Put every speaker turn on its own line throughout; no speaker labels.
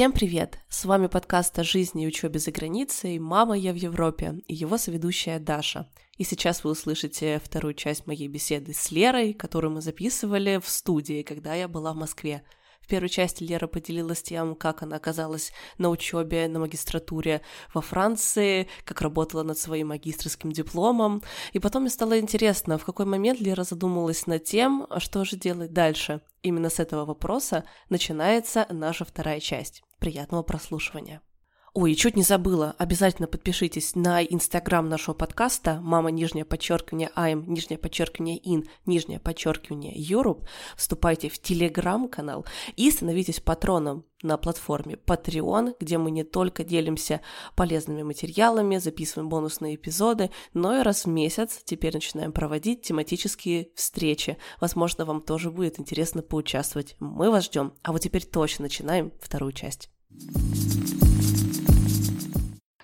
Всем привет! С вами подкаст о жизни и учебе за границей «Мама, я в Европе» и его соведущая Даша. И сейчас вы услышите вторую часть моей беседы с Лерой, которую мы записывали в студии, когда я была в Москве – первой части Лера поделилась тем, как она оказалась на учебе на магистратуре во Франции, как работала над своим магистрским дипломом. И потом мне стало интересно, в какой момент Лера задумалась над тем, что же делать дальше. Именно с этого вопроса начинается наша вторая часть. Приятного прослушивания. Ой, чуть не забыла, обязательно подпишитесь на инстаграм нашего подкаста «Мама, нижнее подчеркивание, I'm, нижнее подчеркивание, in, нижнее подчеркивание, Europe». Вступайте в телеграм-канал и становитесь патроном на платформе Patreon, где мы не только делимся полезными материалами, записываем бонусные эпизоды, но и раз в месяц теперь начинаем проводить тематические встречи. Возможно, вам тоже будет интересно поучаствовать. Мы вас ждем. А вот теперь точно начинаем вторую часть.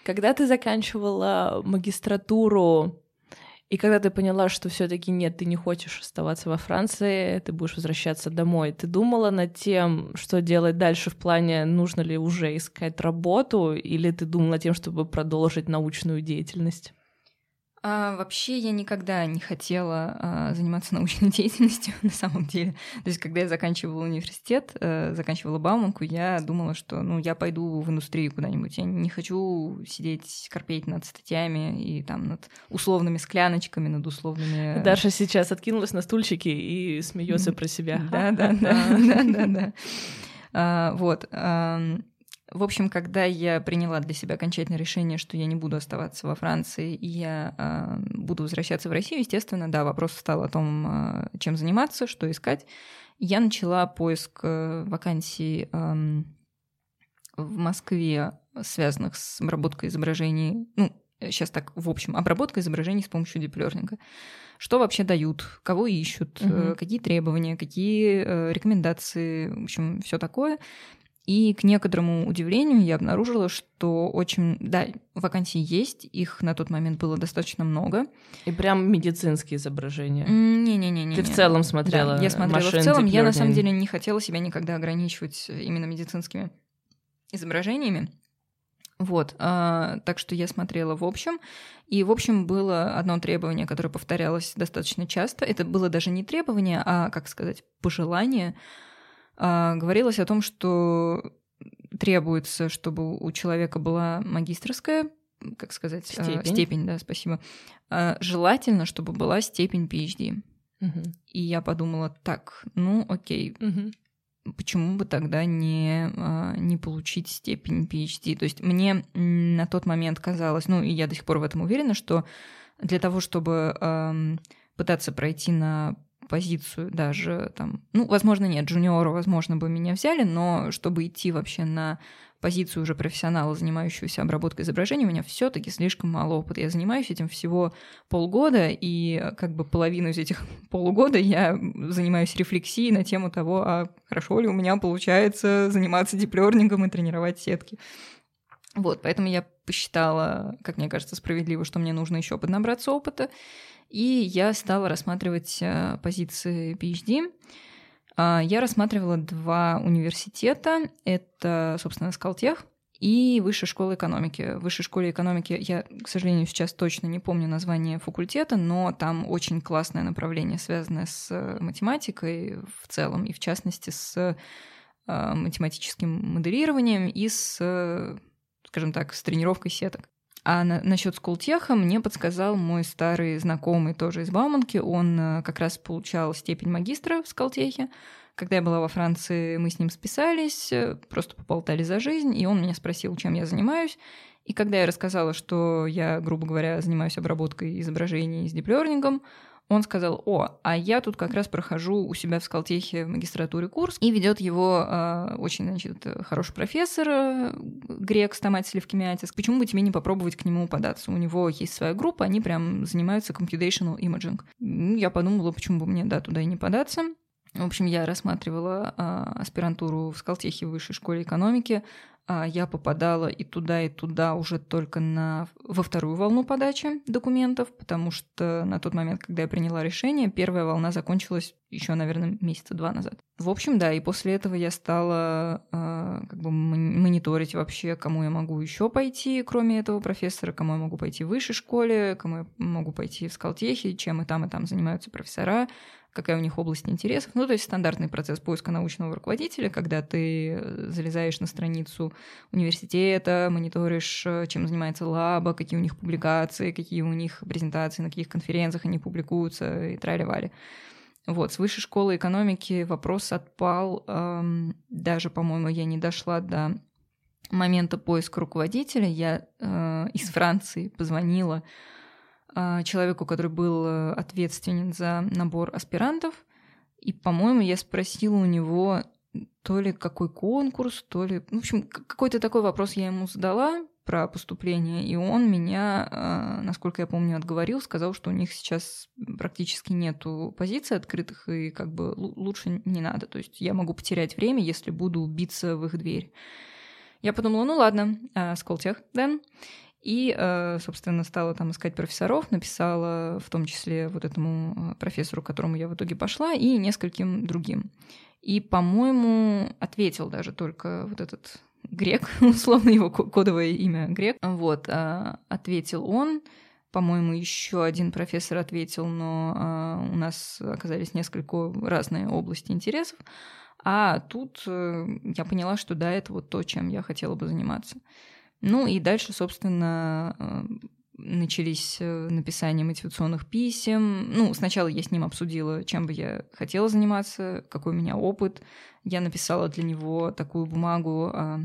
Когда ты заканчивала магистратуру, и когда ты поняла, что все-таки нет, ты не хочешь оставаться во Франции, ты будешь возвращаться домой, ты думала над тем, что делать дальше в плане, нужно ли уже искать работу, или ты думала над тем, чтобы продолжить научную деятельность?
А, вообще я никогда не хотела а, заниматься научной деятельностью на самом деле. То есть, когда я заканчивала университет, а, заканчивала Бауманку, я думала, что ну, я пойду в индустрию куда-нибудь. Я не хочу сидеть, корпеть над статьями и там над условными скляночками, над условными...
Даша сейчас откинулась на стульчики и смеется про себя.
Да, да, да, да, да, да. Вот. В общем, когда я приняла для себя окончательное решение, что я не буду оставаться во Франции, и я э, буду возвращаться в Россию, естественно, да, вопрос стал о том, э, чем заниматься, что искать. Я начала поиск э, вакансий э, в Москве, связанных с обработкой изображений, ну, сейчас так, в общем, обработка изображений с помощью диплернинга. Что вообще дают, кого ищут, угу. какие требования, какие э, рекомендации, в общем, все такое. И к некоторому удивлению я обнаружила, что очень, да, вакансий есть, их на тот момент было достаточно много.
И прям медицинские изображения.
Не-не-не.
Ты в целом смотрела?
Да, я смотрела в целом. Я на самом деле не хотела себя никогда ограничивать именно медицинскими изображениями. Вот, а, так что я смотрела в общем, и в общем было одно требование, которое повторялось достаточно часто. Это было даже не требование, а, как сказать, пожелание говорилось о том, что требуется, чтобы у человека была магистрская, как сказать,
а, степень,
степень да, спасибо. А, желательно, чтобы была степень PhD. Угу. И я подумала, так, ну окей, угу. почему бы тогда не, не получить степень PhD? То есть мне на тот момент казалось, ну и я до сих пор в этом уверена, что для того, чтобы пытаться пройти на позицию даже там, ну, возможно, нет, джуниора, возможно, бы меня взяли, но чтобы идти вообще на позицию уже профессионала, занимающегося обработкой изображений, у меня все-таки слишком мало опыта. Я занимаюсь этим всего полгода, и как бы половину из этих полугода я занимаюсь рефлексией на тему того, а хорошо ли у меня получается заниматься диплернингом и тренировать сетки. Вот, поэтому я посчитала, как мне кажется, справедливо, что мне нужно еще поднабраться опыта. И я стала рассматривать э, позиции PhD. А, я рассматривала два университета. Это, собственно, Скалтех и Высшая школа экономики. В Высшей школе экономики я, к сожалению, сейчас точно не помню название факультета, но там очень классное направление, связанное с э, математикой в целом, и в частности с э, математическим моделированием и с, скажем так, с тренировкой сеток. А на, насчет скултеха мне подсказал мой старый знакомый тоже из Бауманки. Он э, как раз получал степень магистра в скалтехе. Когда я была во Франции, мы с ним списались, э, просто поболтали за жизнь, и он меня спросил, чем я занимаюсь. И когда я рассказала, что я, грубо говоря, занимаюсь обработкой изображений с диплернингом, он сказал, о, а я тут как раз прохожу у себя в Скалтехе в магистратуре курс, и ведет его э, очень, значит, хороший профессор, э, грек Стаматис Левкимиатис. Почему бы тебе не попробовать к нему податься? У него есть своя группа, они прям занимаются computational imaging. Я подумала, почему бы мне, да, туда и не податься. В общем, я рассматривала э, аспирантуру в Скалтехе в высшей школе экономики. А, я попадала и туда, и туда уже только на, во вторую волну подачи документов, потому что на тот момент, когда я приняла решение, первая волна закончилась еще, наверное, месяца два назад. В общем, да, и после этого я стала э, как бы мониторить вообще, кому я могу еще пойти, кроме этого профессора, кому я могу пойти в высшей школе, кому я могу пойти в Скалтехе, чем и там, и там занимаются профессора, какая у них область интересов. Ну, то есть стандартный процесс поиска научного руководителя, когда ты э, залезаешь на страницу университета, мониторишь, э, чем занимается лаба, какие у них публикации, какие у них презентации, на каких конференциях они публикуются и трали-вали. Вот, с высшей школы экономики вопрос отпал. Эм, даже, по-моему, я не дошла до момента поиска руководителя. Я э, из Франции позвонила человеку, который был э, ответственен за набор аспирантов. И, по-моему, я спросила у него то ли какой конкурс, то ли... В общем, какой-то такой вопрос я ему задала про поступление, и он меня, а, насколько я помню, отговорил, сказал, что у них сейчас практически нету позиций открытых, и как бы лучше не надо. То есть я могу потерять время, если буду биться в их дверь. Я подумала, ну ладно, сколтех, да. И, э, собственно, стала там искать профессоров, написала в том числе вот этому э, профессору, к которому я в итоге пошла, и нескольким другим. И, по-моему, ответил даже только вот этот грек, условно его кодовое имя грек. Вот, а, ответил он. По-моему, еще один профессор ответил, но у нас оказались несколько разные области интересов. А тут э, я поняла, что да, это вот то, чем я хотела бы заниматься. Ну и дальше, собственно, э, начались э, написания мотивационных писем. Ну, сначала я с ним обсудила, чем бы я хотела заниматься, какой у меня опыт. Я написала для него такую бумагу, а,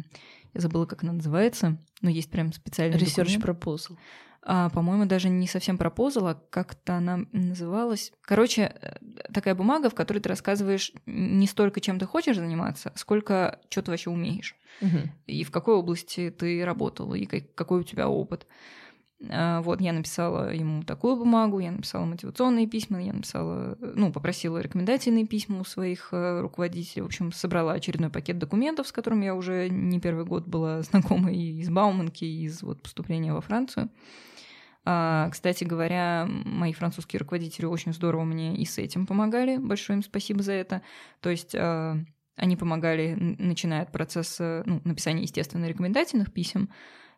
я забыла, как она называется, но есть прям специальный
Research документ. proposal.
А, по-моему, даже не совсем пропозал, а как-то она называлась. Короче, э, такая бумага, в которой ты рассказываешь не столько, чем ты хочешь заниматься, сколько что ты вообще умеешь. Угу. И в какой области ты работал, и какой у тебя опыт. А, вот, я написала ему такую бумагу, я написала мотивационные письма, я написала, ну, попросила рекомендательные письма у своих э, руководителей. В общем, собрала очередной пакет документов, с которым я уже не первый год была знакома и из Бауманки, и из вот, поступления во Францию. А, кстати говоря, мои французские руководители очень здорово мне и с этим помогали. Большое им спасибо за это. То есть а, они помогали, начиная от процесса ну, написания, естественно, рекомендательных писем,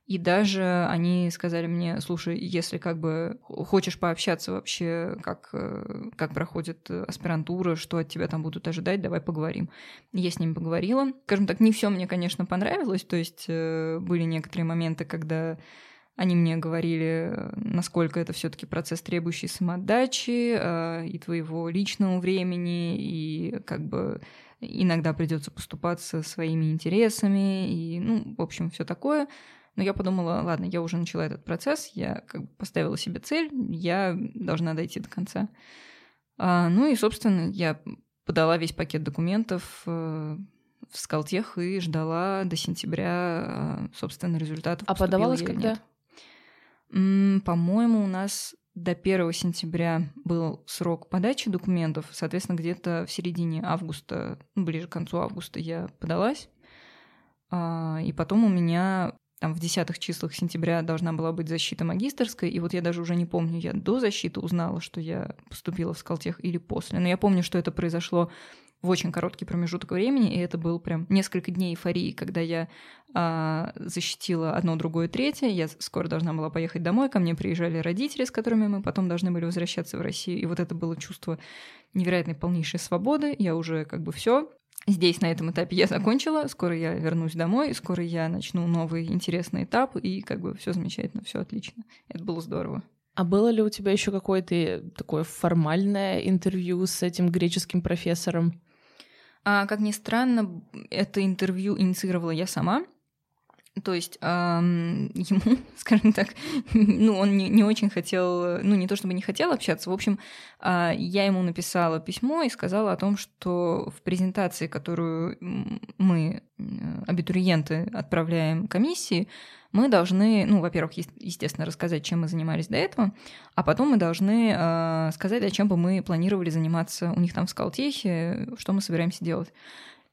и даже они сказали мне, слушай, если как бы хочешь пообщаться вообще, как, э, как проходит аспирантура, что от тебя там будут ожидать, давай поговорим. Я с ними поговорила. Скажем так, не все мне, конечно, понравилось, то есть э, были некоторые моменты, когда они мне говорили, насколько это все-таки процесс, требующий самоотдачи э, и твоего личного времени, и как бы иногда придется поступаться своими интересами, и, ну, в общем, все такое. Но я подумала, ладно, я уже начала этот процесс, я как бы поставила себе цель, я должна дойти до конца. А, ну и, собственно, я подала весь пакет документов э, в Скалтех и ждала до сентября, э, собственно, результатов.
А подавалась когда? Нет.
По-моему, у нас до 1 сентября был срок подачи документов, соответственно, где-то в середине августа, ну, ближе к концу августа я подалась. А, и потом у меня там в десятых числах сентября должна была быть защита магистрской, и вот я даже уже не помню, я до защиты узнала, что я поступила в Скалтех или после. Но я помню, что это произошло в очень короткий промежуток времени, и это был прям несколько дней эйфории, когда я а, защитила одно, другое, третье. Я скоро должна была поехать домой, ко мне приезжали родители, с которыми мы потом должны были возвращаться в Россию, и вот это было чувство невероятной полнейшей свободы. Я уже как бы все Здесь, на этом этапе, я закончила, скоро я вернусь домой, скоро я начну новый интересный этап, и как бы все замечательно, все отлично. Это было здорово.
А было ли у тебя еще какое-то такое формальное интервью с этим греческим профессором?
А, как ни странно, это интервью инициировала я сама. То есть эм, ему, скажем так, ну, он не, не очень хотел, ну, не то чтобы не хотел общаться, в общем, э, я ему написала письмо и сказала о том, что в презентации, которую мы, э, абитуриенты, отправляем комиссии, мы должны, ну, во-первых, естественно, рассказать, чем мы занимались до этого, а потом мы должны э, сказать, о чем бы мы планировали заниматься у них там в Скалтехе, что мы собираемся делать.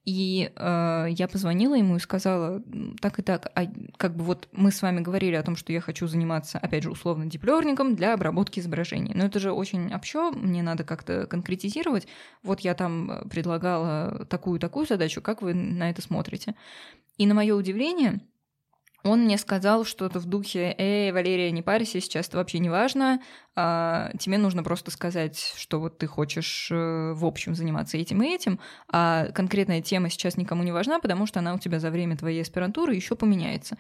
И э, я позвонила ему и сказала, так и так, а как бы вот мы с вами говорили о том, что я хочу заниматься, опять же, условно диплерником для обработки изображений. Но это же очень общо, мне надо как-то конкретизировать. Вот я там предлагала такую-такую задачу, как вы на это смотрите? И на мое удивление, он мне сказал что-то в духе «Эй, Валерия, не парься, сейчас это вообще не важно, а, тебе нужно просто сказать, что вот ты хочешь э, в общем заниматься этим и этим, а конкретная тема сейчас никому не важна, потому что она у тебя за время твоей аспирантуры еще поменяется».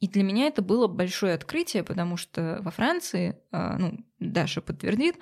И для меня это было большое открытие, потому что во Франции, а, ну, Даша подтвердит,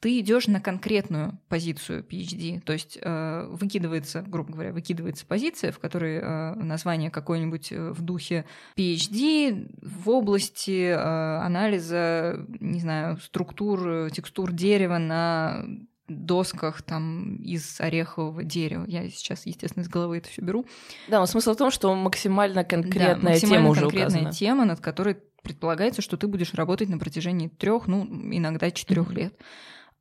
ты идешь на конкретную позицию PhD, то есть э, выкидывается, грубо говоря, выкидывается позиция, в которой э, название какое-нибудь э, в духе PhD в области э, анализа, не знаю, структур, текстур дерева на досках там из орехового дерева. Я сейчас, естественно, из головы это все беру.
Да, но смысл в том, что максимально конкретная
да, максимально
тема уже
конкретная
указана.
тема, над которой предполагается, что ты будешь работать на протяжении трех, ну, иногда четырех mm-hmm. лет.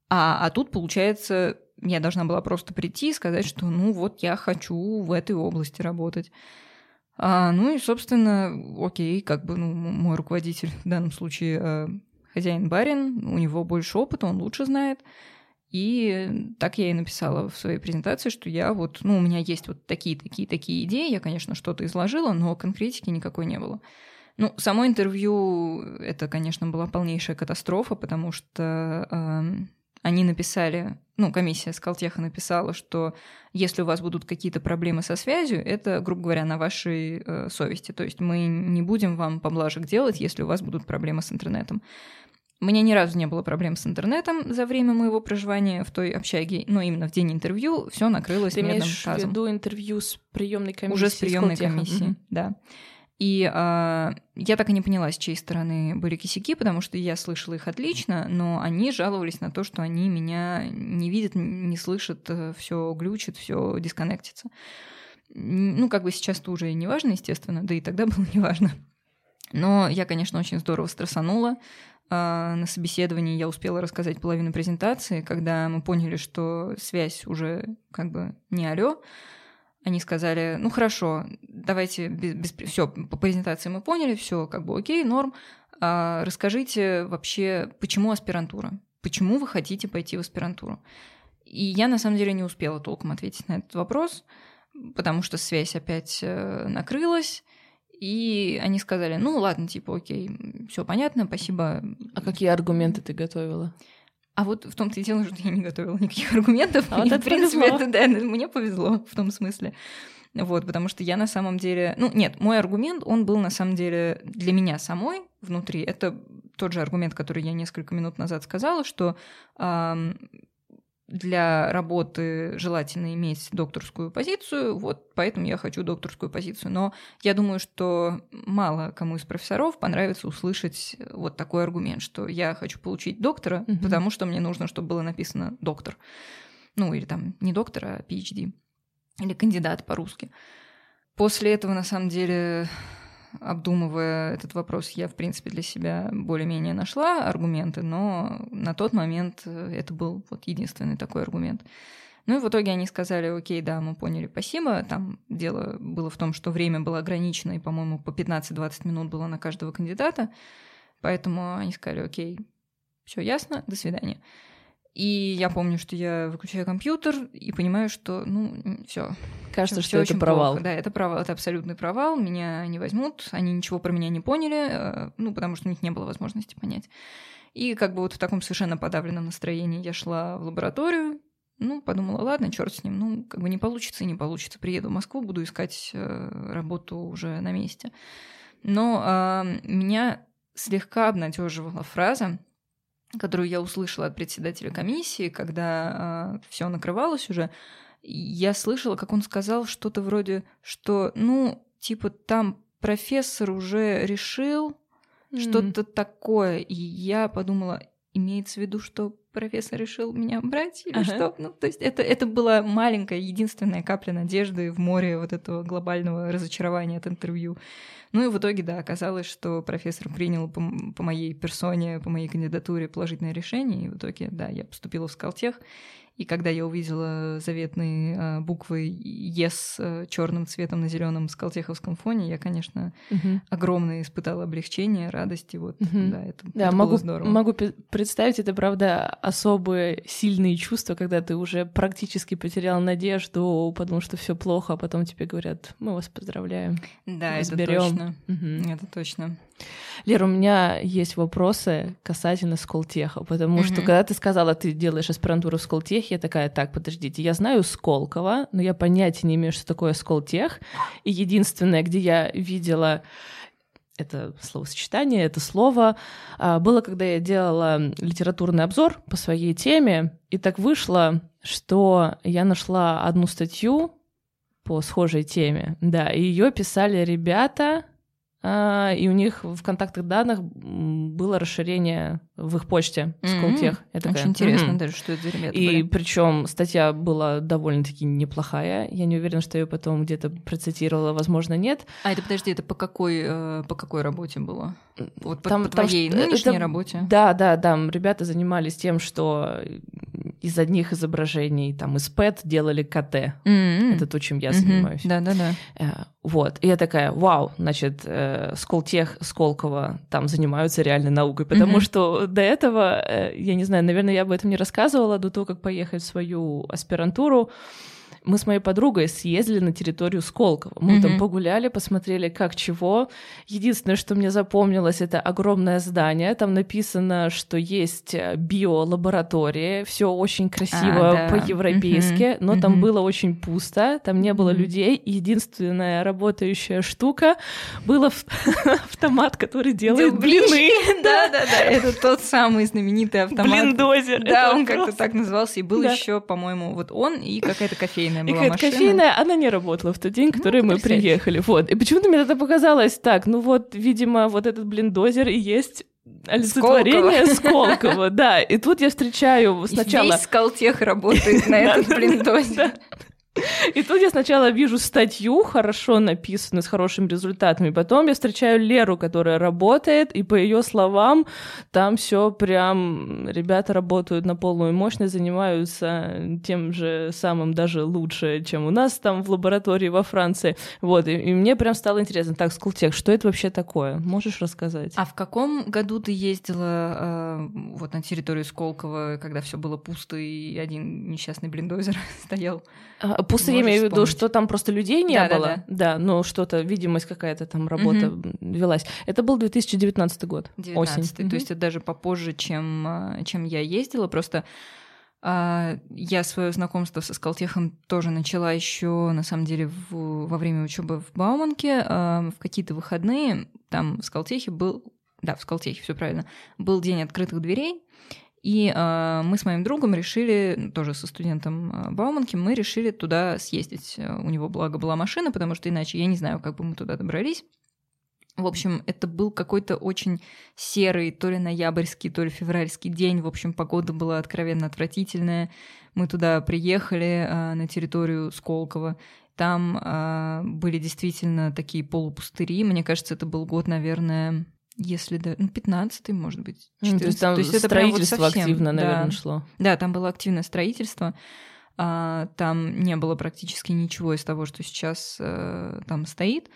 А, а тут, получается, я должна была просто прийти и сказать, что ну вот я хочу в этой области работать. А, ну и, собственно, окей, как бы ну, мой руководитель в данном случае э, хозяин-барин, у него больше опыта, он лучше знает. И так я и написала в своей презентации, что я вот, ну, у меня есть вот такие, такие, такие идеи, я, конечно, что-то изложила, но конкретики никакой не было. Ну, само интервью, это, конечно, была полнейшая катастрофа, потому что э, они написали, ну, комиссия Скалтеха написала, что если у вас будут какие-то проблемы со связью, это, грубо говоря, на вашей э, совести. То есть мы не будем вам поблажек делать, если у вас будут проблемы с интернетом. У меня ни разу не было проблем с интернетом за время моего проживания в той общаге, но именно в день интервью все накрылось
Ты
медным
имеешь
тазом.
в виду интервью с приемной комиссией?
Уже с приемной комиссией,
Мгм.
да. И э, я так и не поняла, с чьей стороны были косяки, потому что я слышала их отлично, но они жаловались на то, что они меня не видят, не слышат, все глючит, все дисконнектится. Ну, как бы сейчас это уже не важно, естественно, да и тогда было не важно. Но я, конечно, очень здорово стрессанула. А, На собеседовании я успела рассказать половину презентации, когда мы поняли, что связь уже как бы не алё, они сказали, ну хорошо, давайте без, без все по презентации мы поняли, все как бы окей, норм. А расскажите вообще, почему аспирантура? Почему вы хотите пойти в аспирантуру? И я на самом деле не успела толком ответить на этот вопрос, потому что связь опять э, накрылась. И они сказали, ну ладно, типа, окей, все понятно, спасибо.
А какие аргументы ты готовила?
А вот в том-то и дело, что я не готовила никаких аргументов.
А вот
и,
это
в принципе,
повезло.
это, да, мне повезло в том смысле. Вот, потому что я на самом деле... Ну, нет, мой аргумент, он был на самом деле для меня самой внутри. Это тот же аргумент, который я несколько минут назад сказала, что для работы желательно иметь докторскую позицию, вот поэтому я хочу докторскую позицию. Но я думаю, что мало кому из профессоров понравится услышать вот такой аргумент, что я хочу получить доктора,
Мгм.
потому что мне нужно, чтобы было написано доктор. Ну, или там не доктор, а PhD. Или кандидат по-русски. После этого, на самом деле, обдумывая этот вопрос, я, в принципе, для себя более-менее нашла аргументы, но на тот момент э, это был вот единственный такой аргумент. Ну и в итоге они сказали, окей, да, мы поняли, спасибо. Там дело было в том, что время было ограничено, и, по-моему, по 15-20 минут было на каждого кандидата. Поэтому они сказали, окей, все ясно, до свидания. И я помню, что я выключаю компьютер и понимаю, что, ну, все,
Кажется,
всё
что это
очень
провал.
плохо. Да, это провал, это абсолютный провал. Меня не возьмут, они ничего про меня не поняли, э, ну, потому что у них не было возможности понять. И как бы вот в таком совершенно подавленном настроении я шла в лабораторию, ну, подумала, ладно, черт с ним, ну, как бы не получится и не получится. Приеду в Москву, буду искать э, работу уже на месте. Но э, меня слегка обнадеживала фраза, которую я услышала от председателя комиссии, когда все накрывалось уже. Я слышала, как он сказал что-то вроде, что, ну, типа, там профессор уже решил что-то такое. И я подумала, имеется в виду, что профессор решил меня брать или
Ага.
что? Ну, то есть это, это была маленькая, единственная капля надежды в море вот этого глобального разочарования от интервью. Ну и в итоге, да, оказалось, что профессор принял по, по моей персоне, по моей кандидатуре положительное решение, и в итоге, да, я поступила в Скалтех. И когда я увидела заветные э, буквы ЕС э, черным цветом на зеленом скалтеховском фоне, я, конечно, угу. огромное испытала облегчение, радости. Вот, угу. да, это,
да,
это
могу,
было здорово.
Могу представить, это правда особые сильные чувства, когда ты уже практически потерял надежду, потому что все плохо, а потом тебе говорят, мы вас поздравляем.
Да, это точно. Угу. Это точно.
Лера, у меня есть вопросы касательно Сколтеха, потому mm-hmm. что когда ты сказала, ты делаешь аспирантуру в Сколтехе, я такая, так, подождите, я знаю Сколково, но я понятия не имею, что такое Сколтех, и единственное, где я видела это словосочетание, это слово, а, было, когда я делала литературный обзор по своей теме, и так вышло, что я нашла одну статью по схожей теме, да, и ее писали ребята, и у них в контактах данных было расширение в их почте Сколтех.
Mm-hmm. Я такая, Очень интересно mm-hmm. даже, что это за ребята
И причем статья была довольно-таки неплохая. Я не уверена, что я ее потом где-то процитировала, возможно, нет.
А это, подожди, это по какой, э, по какой работе было? Вот там, по, по твоей там, нынешней это, работе?
Да, да, да. Ребята занимались тем, что из одних изображений, там, из ПЭТ делали КТ. Mm-hmm. Это то, чем я mm-hmm. занимаюсь.
Да-да-да.
Э, вот. И я такая, вау, значит, э, Сколтех, Сколково там занимаются реальной наукой, потому mm-hmm. что до этого, э, я не знаю, наверное, я об этом не рассказывала до того, как поехать в свою аспирантуру мы с моей подругой съездили на территорию Сколково. Мы mm-hmm. там погуляли, посмотрели, как чего. Единственное, что мне запомнилось, это огромное здание. Там написано, что есть э, биолаборатория. Все очень красиво а, да. по-европейски, mm-hmm. но mm-hmm. там было очень пусто, там не было mm-hmm. людей. единственная работающая штука был автомат, который делает блины.
Да, да, да. Это тот самый знаменитый автомат.
Блиндозер.
Да, он как-то так назывался. И был еще, по-моему, вот он и какая-то кофейная кофейная была
и машина. кофейная, она не работала в тот день, ну, который ну, мы приехали. Вот. И почему-то мне это показалось так, ну вот, видимо, вот этот блиндозер и есть олицетворение Сколково. Сколково, да. И тут я встречаю сначала...
Весь Скалтех работает на этот блиндозер.
И тут я сначала вижу статью, хорошо написанную, с хорошими результатами. Потом я встречаю Леру, которая работает, и по ее словам, там все прям ребята работают на полную мощность, занимаются тем же самым даже лучше, чем у нас там в лаборатории во Франции. Вот, и, и мне прям стало интересно. Так, Скултех, что это вообще такое? Можешь рассказать?
А в каком году ты ездила э, вот на территорию Сколково, когда все было пусто и один несчастный блиндозер стоял?
А, пусто я имею в виду, что там просто людей не да, было. Да, да. да, но что-то, видимость какая-то там работа угу. велась. Это был 2019 год. 19 осень.
То угу. есть это даже попозже, чем, а, чем я ездила. Просто а, я свое знакомство со Скалтехом тоже начала еще, на самом деле, в, во время учебы в Бауманке. А, в какие-то выходные там в Скалтехе был... Да, в Скалтехе, все правильно. Был день открытых дверей, и э, мы с моим другом решили, тоже со студентом э, Бауманки, мы решили туда съездить. У него, благо, была машина, потому что иначе я не знаю, как бы мы туда добрались. В общем, это был какой-то очень серый, то ли ноябрьский, то ли февральский день. В общем, погода была откровенно отвратительная. Мы туда приехали э, на территорию Сколково. Там э, были действительно такие полупустыри. Мне кажется, это был год, наверное, если да, ну, 15 может быть.
14 ну, то есть там то есть это строительство вот совсем, активно, наверное, да. шло.
Да, там было активное строительство. А, там не было практически ничего из того, что сейчас а, там стоит.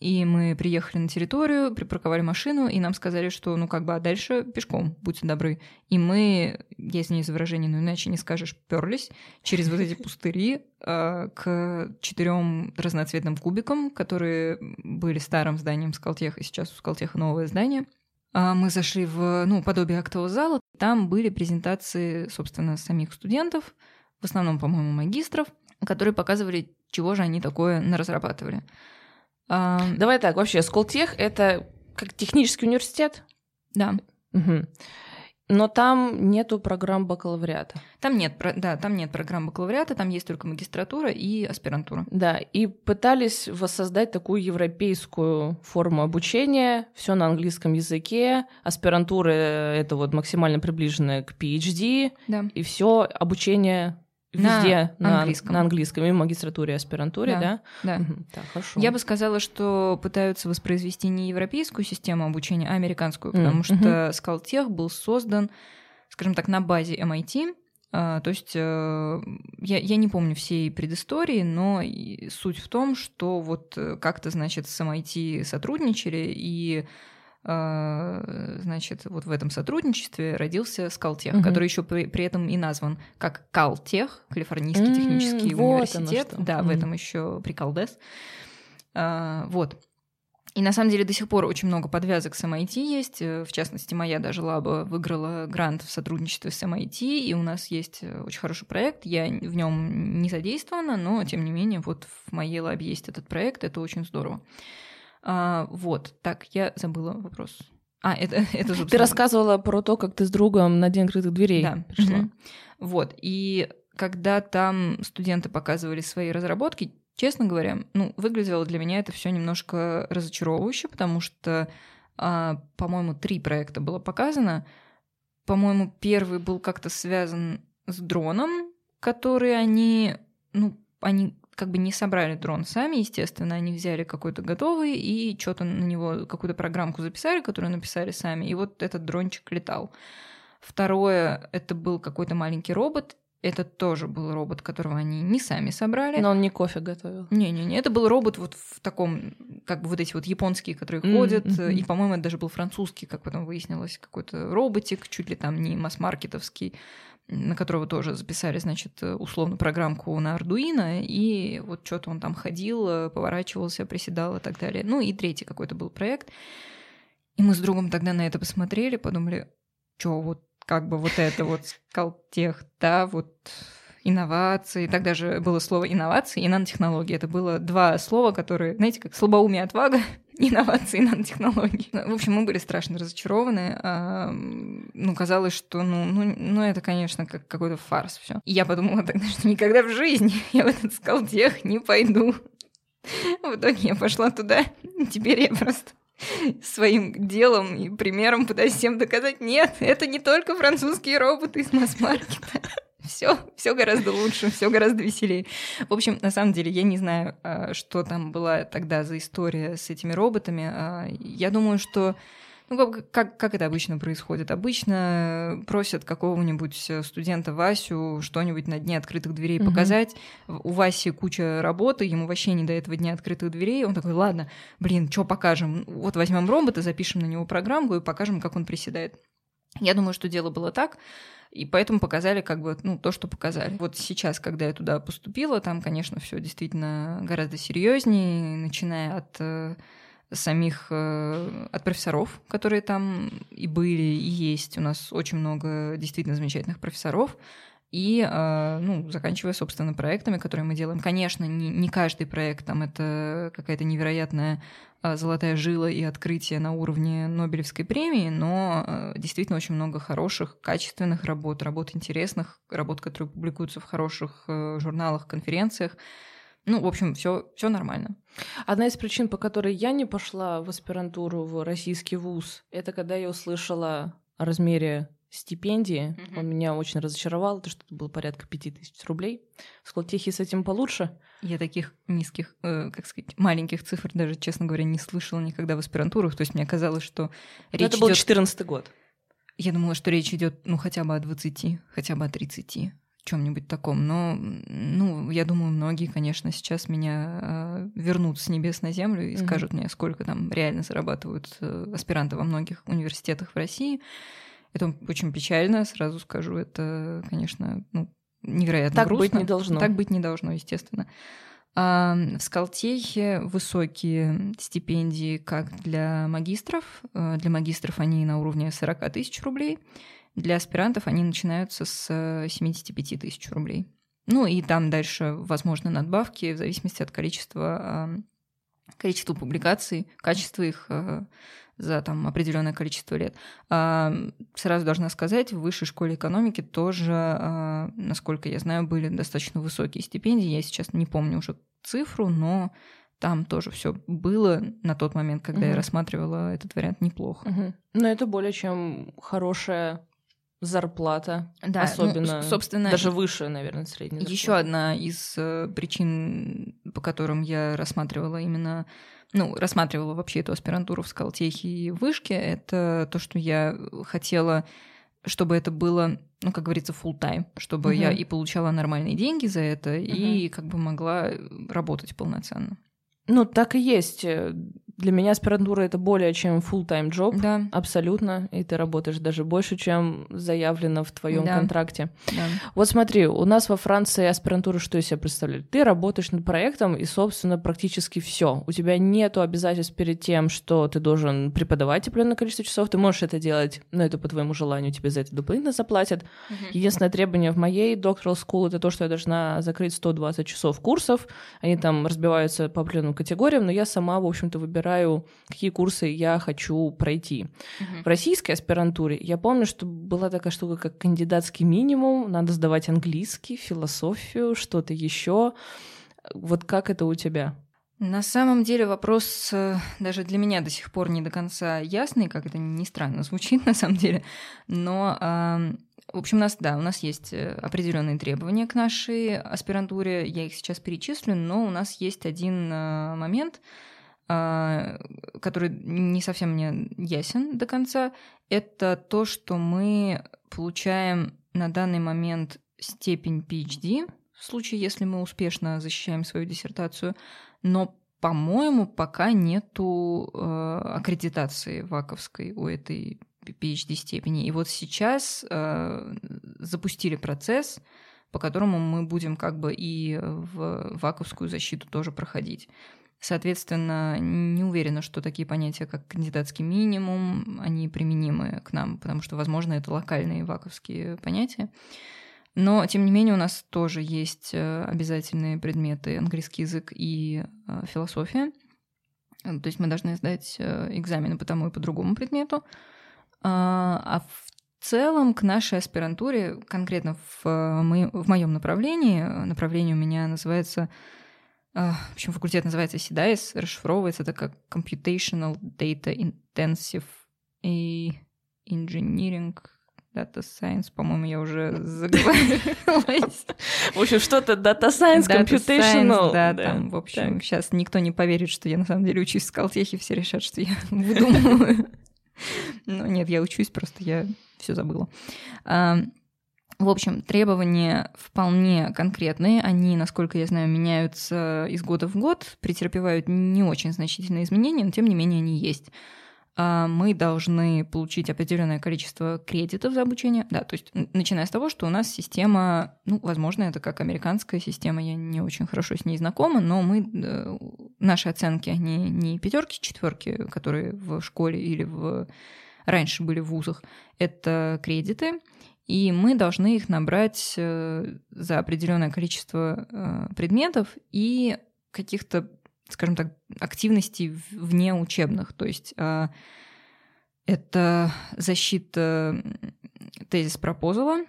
И мы приехали на территорию, припарковали машину, и нам сказали, что, ну, как бы, а дальше пешком, будьте добры. И мы, если не из выражения, но иначе не скажешь, перлись через вот эти пустыри э, к четырем разноцветным кубикам, которые были старым зданием Скалтеха, и сейчас у Скалтеха новое здание. А мы зашли в, ну, подобие актового зала. Там были презентации, собственно, самих студентов, в основном, по-моему, магистров, которые показывали, чего же они такое наразрабатывали.
А, Давай так, вообще, Сколтех — это как технический университет?
Да.
Угу. Но там нету программ бакалавриата.
Там нет, да, там нет программ бакалавриата, там есть только магистратура и аспирантура.
Да, и пытались воссоздать такую европейскую форму обучения, все на английском языке, аспирантура это вот максимально приближенная к PhD,
да.
и все обучение Везде
на, на английском.
На английском, и в магистратуре, и аспирантуре, да?
Да.
да.
Угу, так, хорошо. Я бы сказала, что пытаются воспроизвести не европейскую систему обучения, а американскую, потому mm. что Скалтех был создан, скажем так, на базе MIT, А, то есть э, я, я не помню всей предыстории, но суть в том, что вот э, как-то, значит, с MIT сотрудничали, и значит, вот в этом сотрудничестве родился Скалтех, угу. который еще при, при этом и назван как Калтех, Калифорнийский mm, технический вот университет. Да, mm. в этом еще приколдес. А, вот. И на самом деле до сих пор очень много подвязок с MIT есть. Э, в частности, моя даже лаба выиграла грант в сотрудничестве с MIT, и у нас есть э, очень хороший проект. Я в нем не задействована, но тем не менее, вот в моей лабе есть этот проект, это очень здорово. А, вот, так, я забыла вопрос. А, это, это
Ты рассказывала про то, как ты с другом на День открытых дверей
да. пришла. Mm-hmm. Вот, и когда там студенты показывали свои разработки, Честно говоря, ну, выглядело для меня это все немножко разочаровывающе, потому что, а, по-моему, три проекта было показано. По-моему, первый был как-то связан с дроном, который они, ну, они как бы не собрали дрон сами, естественно, они взяли какой-то готовый и что-то на него, какую-то программку записали, которую написали сами, и вот этот дрончик летал. Второе, это был какой-то маленький робот, это тоже был робот, которого они не сами собрали.
Но он не кофе готовил.
Не-не-не, это был робот вот в таком, как бы вот эти вот японские, которые mm-hmm. ходят, и, по-моему, это даже был французский, как потом выяснилось, какой-то роботик, чуть ли там не масс-маркетовский, на которого тоже записали, значит, условно программку на Ардуино, и вот что-то он там ходил, поворачивался, приседал и так далее. Ну и третий какой-то был проект. И мы с другом тогда на это посмотрели, подумали, что вот как бы вот это вот скалтех, да, вот инновации, тогда же было слово инновации и нанотехнологии. Это было два слова, которые, знаете, как слабоумие, отвага, инновации и нанотехнологии. Ну, в общем, мы были страшно разочарованы. А, ну, казалось, что, ну, ну, ну это, конечно, как какой-то фарс все. И я подумала тогда, что никогда в жизни я в этот скалтех не пойду. В итоге я пошла туда, теперь я просто своим делом и примером пытаюсь всем доказать, нет, это не только французские роботы из масс-маркета. Все, все гораздо лучше, все гораздо веселее. В общем, на самом деле, я не знаю, а, что там была тогда за история с этими роботами. А, я думаю, что ну, как, как, как это обычно происходит? Обычно просят какого-нибудь э, студента Васю что-нибудь на дне открытых дверей угу. показать. У Васи куча работы, ему вообще не до этого дня открытых дверей. Он такой, ладно, блин, что покажем? Вот возьмем робота, запишем на него программу и покажем, как он приседает. Я думаю, что дело было так. И поэтому показали как бы ну, то, что показали. Вот сейчас, когда я туда поступила, там, конечно, все действительно гораздо серьезнее, начиная от э, самих э, от профессоров, которые там и были, и есть. У нас очень много действительно замечательных профессоров. И, э, ну, заканчивая, собственно, проектами, которые мы делаем. Конечно, не, не каждый проект там это какая-то невероятная э, золотая жила и открытие на уровне Нобелевской премии, но э, действительно очень много хороших, качественных работ, работ интересных, работ, которые публикуются в хороших э, журналах, конференциях. Ну, в общем, все, все нормально.
Одна из причин, по которой я не пошла в аспирантуру в российский вуз, это когда я услышала о размере стипендии. Mm-hmm. Он меня очень разочаровал. Это что-то было порядка пяти тысяч рублей. В Сколтехе с этим получше.
Я таких низких, э, как сказать, маленьких цифр даже, честно говоря, не слышала никогда в аспирантурах. То есть мне казалось, что
речь Это был четырнадцатый год.
Я думала, что речь идет, ну, хотя бы о 20, хотя бы о 30 чем-нибудь таком. Но, ну, я думаю, многие, конечно, сейчас меня э, вернут с небес на землю и mm-hmm. скажут мне, сколько там реально зарабатывают э, аспиранты во многих университетах в России. Это очень печально, сразу скажу. Это, конечно, ну, невероятно
так
грустно.
быть не должно.
Так быть не должно, естественно. А в Скалтехе высокие стипендии как для магистров. Э, для магистров они на уровне 40 тысяч рублей. Для аспирантов они начинаются с 75 э, тысяч рублей. Ну и там дальше, возможно, надбавки в зависимости от количества, количества публикаций, качества их э, за там определенное количество лет. Сразу должна сказать, в высшей школе экономики тоже, а, насколько я знаю, были достаточно высокие стипендии. Я сейчас не помню уже цифру, но там тоже все было на тот момент, когда угу. я рассматривала этот вариант неплохо.
Угу. Но это более чем хорошая зарплата, да, ну, особенно, ну, собственно, даже выше, наверное, средней.
Еще одна из э, причин, по которым я рассматривала именно, ну, рассматривала вообще эту аспирантуру в Скалтехе и Вышке, это то, что я хотела чтобы это было, ну, как говорится, full time, чтобы угу. я и получала нормальные деньги за это, угу. и как бы могла работать полноценно.
Ну, так и есть. Для меня аспирантура это более чем full-time job.
Да.
Абсолютно. И ты работаешь даже больше, чем заявлено в твоем
да.
контракте.
Да.
Вот смотри, у нас во Франции аспирантура что из себя представляет? Ты работаешь над проектом, и, собственно, практически все. У тебя нет обязательств перед тем, что ты должен преподавать определенное количество часов. Ты можешь это делать, но это по твоему желанию, тебе за это дополнительно заплатят. Угу. Единственное требование в моей doctoral school это то, что я должна закрыть 120 часов курсов. Они там разбиваются по определенным категориям, но я сама, в общем-то, выбираю выбираю, какие курсы я хочу пройти. Uh-huh. В российской аспирантуре я помню, что была такая штука, как кандидатский минимум, надо сдавать английский, философию, что-то еще. Вот как это у тебя?
На самом деле вопрос э, даже для меня до сих пор не до конца ясный, как это не странно звучит на самом деле, но в общем, у нас, да, у нас есть э, определенные требования к нашей аспирантуре. Я их сейчас перечислю, но у нас есть один э, момент, который не совсем мне ясен до конца, это то, что мы получаем на данный момент степень PhD, в случае, если мы успешно защищаем свою диссертацию, но, по-моему, пока нету э, аккредитации ваковской у этой PhD степени. И вот сейчас э, запустили процесс, по которому мы будем как бы и в ваковскую защиту тоже проходить. Соответственно, не уверена, что такие понятия, как кандидатский минимум, они применимы к нам, потому что, возможно, это локальные ваковские понятия. Но, тем не менее, у нас тоже есть э, обязательные предметы английский язык и э, философия. То есть мы должны сдать э, экзамены по тому и по другому предмету. А, а в целом к нашей аспирантуре, конкретно в, в моем направлении, направление у меня называется в общем, факультет называется SIDAIS, расшифровывается это как Computational Data Intensive и Engineering Data Science, по-моему, я уже заговорилась.
В общем, что-то Data Science, Computational.
Да, там, в общем, сейчас никто не поверит, что я на самом деле учусь в Скалтехе, все решат, что я выдумываю. Но нет, я учусь, просто я все забыла. В общем, требования вполне конкретные. Они, насколько я знаю, меняются из года в год, претерпевают не очень значительные изменения, но тем не менее они есть. А, мы должны получить определенное количество кредитов за обучение. Да, то есть начиная с того, что у нас система, ну, возможно, это как американская система, я не очень хорошо с ней знакома, но мы, э, наши оценки, они не пятерки, четверки, которые в школе или в раньше были в вузах, это кредиты, и мы должны их набрать э, за определенное количество э, предметов и каких-то, скажем так, активностей вне учебных. То есть э, это защита тезис пропозала,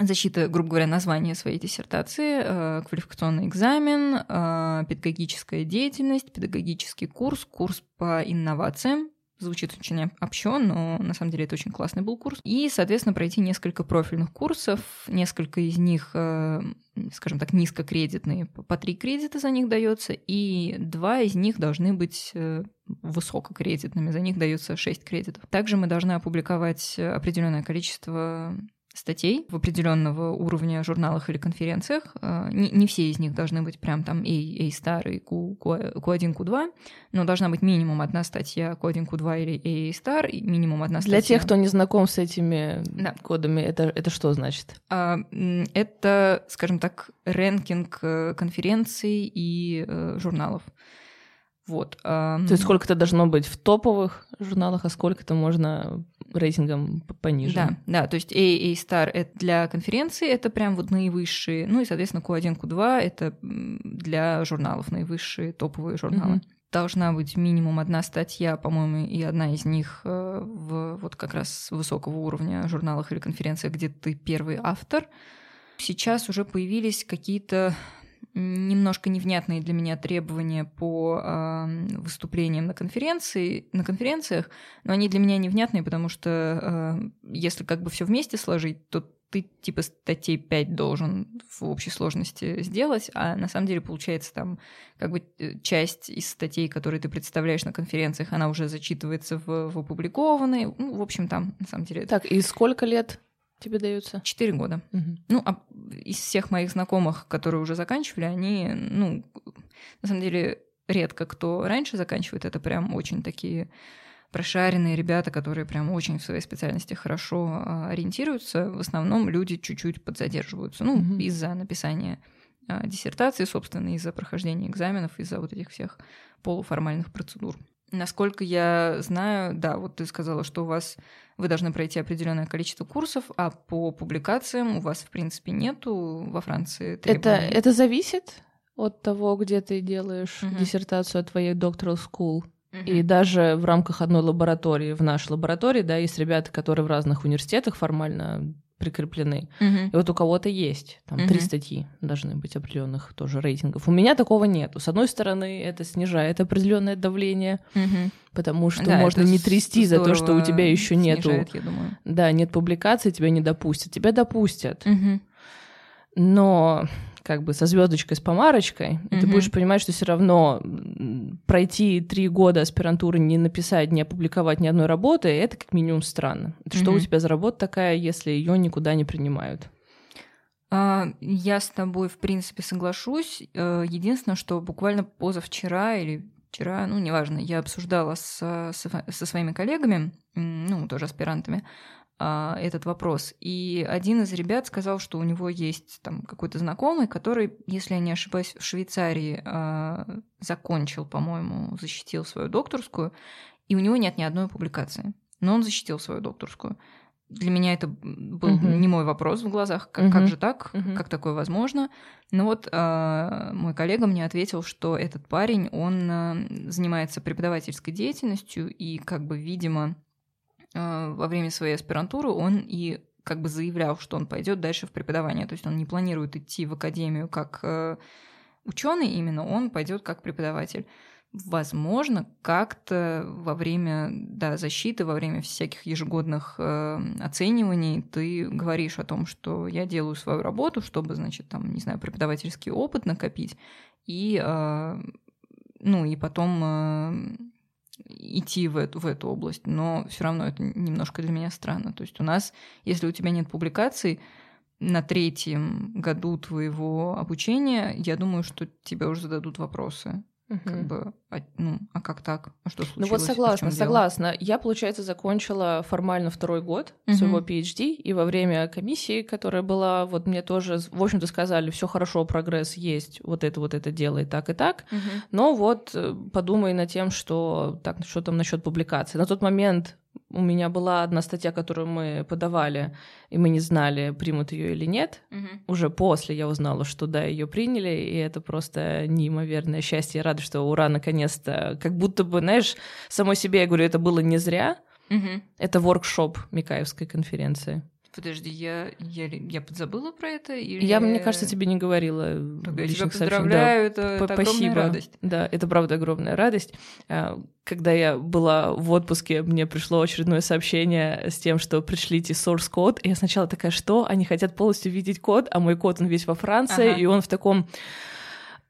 защита, грубо говоря, названия своей диссертации, квалификационный экзамен, педагогическая деятельность, педагогический курс, курс по инновациям, Звучит очень общо, но на самом деле это очень классный был курс. И, соответственно, пройти несколько профильных курсов, несколько из них, э, скажем так, низкокредитные, по три кредита за них дается, и два из них должны быть э, высококредитными, за них дается шесть кредитов. Также мы должны опубликовать определенное количество статей в определенного уровня журналах или конференциях. А, не, не все из них должны быть прям там A, A-Star и Q, Q1, Q2, но должна быть минимум одна статья Q1, Q2 или A-Star, и минимум одна статья.
Для тех, кто не знаком с этими да. кодами, это, это что значит?
А, это, скажем так, рэнкинг э, конференций и э, журналов. Вот.
То есть сколько-то должно быть в топовых журналах, а сколько-то можно рейтингом пониже.
Да, да, то есть A, A Star это для конференции, это прям вот наивысшие, ну и, соответственно, Q1, Q2 это для журналов, наивысшие топовые журналы. Mm-hmm. Должна быть минимум одна статья, по-моему, и одна из них э, в вот как раз высокого уровня журналах или конференциях, где ты первый автор. Сейчас уже появились какие-то немножко невнятные для меня требования по э, выступлениям на конференции, на конференциях, но они для меня невнятные, потому что э, если как бы все вместе сложить, то ты типа статей 5 должен в общей сложности сделать, а на самом деле получается там как бы э, часть из статей, которые ты представляешь на конференциях, она уже зачитывается в, в опубликованные. Ну, в общем, там на самом деле...
Так, и сколько лет тебе даются?
Четыре года. Угу. Ну, а из всех моих знакомых, которые уже заканчивали, они, ну, на самом деле, редко кто раньше заканчивает. Это прям очень такие прошаренные ребята, которые прям очень в своей специальности хорошо а, ориентируются. В основном люди чуть-чуть подзадерживаются. Ну, угу. из-за написания а, диссертации, собственно, из-за прохождения экзаменов, из-за вот этих всех полуформальных процедур. Насколько я знаю, да, вот ты сказала, что у вас вы должны пройти определенное количество курсов, а по публикациям у вас, в принципе, нету во Франции
требований. Это, это зависит от того, где ты делаешь угу. диссертацию от твоей doctoral school. Угу. И даже в рамках одной лаборатории, в нашей лаборатории, да, есть ребята, которые в разных университетах формально прикреплены. Угу. И вот у кого-то есть, там угу. три статьи должны быть определенных тоже рейтингов. У меня такого нет. С одной стороны, это снижает определенное давление, угу. потому что да, можно не трясти за то, что у тебя еще нету.
я думаю.
Да, нет публикации, тебя не допустят. Тебя допустят. Угу. Но как бы со звездочкой, с помарочкой, mm-hmm. ты будешь понимать, что все равно пройти три года аспирантуры, не написать, не опубликовать ни одной работы, это как минимум странно. Mm-hmm. что у тебя за работа такая, если ее никуда не принимают?
А, я с тобой, в принципе, соглашусь. Э, единственное, что буквально позавчера или вчера, ну, неважно, я обсуждала со, со своими коллегами, ну, тоже аспирантами, а, этот вопрос. И один из ребят сказал, что у него есть там какой-то знакомый, который, если я не ошибаюсь, в Швейцарии а, закончил, по-моему, защитил свою докторскую, и у него нет ни одной публикации. Но он защитил свою докторскую. Для меня это был uh-huh. не мой вопрос в глазах, как, uh-huh. как же так, uh-huh. как такое возможно. Но вот э, мой коллега мне ответил, что этот парень, он э, занимается преподавательской деятельностью и как бы, видимо, во время своей аспирантуры он и как бы заявлял, что он пойдет дальше в преподавание. То есть он не планирует идти в академию как э, ученый именно, он пойдет как преподаватель. Возможно, как-то во время да, защиты, во время всяких ежегодных э, оцениваний ты говоришь о том, что я делаю свою работу, чтобы, значит, там, не знаю, преподавательский опыт накопить, и, э, ну, и потом э, идти в эту, в эту область, но все равно это немножко для меня странно. То есть у нас, если у тебя нет публикаций, на третьем году твоего обучения, я думаю, что тебе уже зададут вопросы. Угу. Как бы, а, ну, а как так? А что случилось?
Ну вот согласна, согласна. Дело? Я, получается, закончила формально второй год угу. своего PhD, и во время комиссии, которая была, вот мне тоже, в общем-то, сказали, все хорошо, прогресс есть, вот это вот это делай так и так, угу. но вот э, подумай над тем, что так, что там насчет публикации. На тот момент у меня была одна статья, которую мы подавали, и мы не знали, примут ее или нет. Угу. Уже после я узнала, что да, ее приняли, и это просто неимоверное счастье. Я рада, что ура, наконец-то. Как будто бы, знаешь, самой себе я говорю, это было не зря. Угу. Это воркшоп Микаевской конференции.
Подожди, я, я, я подзабыла про это? Или...
Я, мне кажется, тебе не говорила.
Так, я тебя поздравляю, да. это, это огромная радость.
Да, это правда огромная радость. А, когда я была в отпуске, мне пришло очередное сообщение с тем, что пришлите source код. И я сначала такая, что? Они хотят полностью видеть код, а мой код, он весь во Франции, ага. и он в таком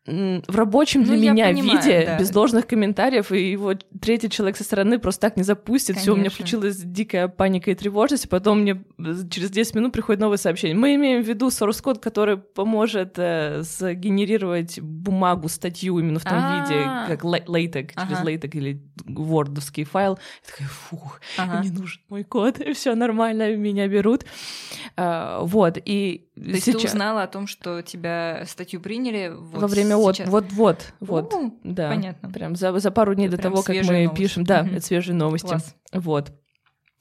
в рабочем для ну, меня понимаю, виде, да. без ложных комментариев, и его третий человек со стороны просто так не запустит. Все, у меня включилась дикая паника и тревожность, и потом мне через 10 минут приходит новое сообщение. Мы имеем в виду source код, который поможет э, сгенерировать бумагу, статью именно в том А-а-а. виде, как LaTeX, ага. через LaTeX или вордовский файл. Я такая, фух, ага. не нужен мой код, все нормально, меня берут. А, вот, и
То есть сейчас... ты узнала о том, что тебя статью приняли
вот во время вот, вот, вот, вот, У-у, да, понятно. Прям за, за пару дней это до того, как мы новости. пишем, да, угу. это свежие новости, Класс. вот.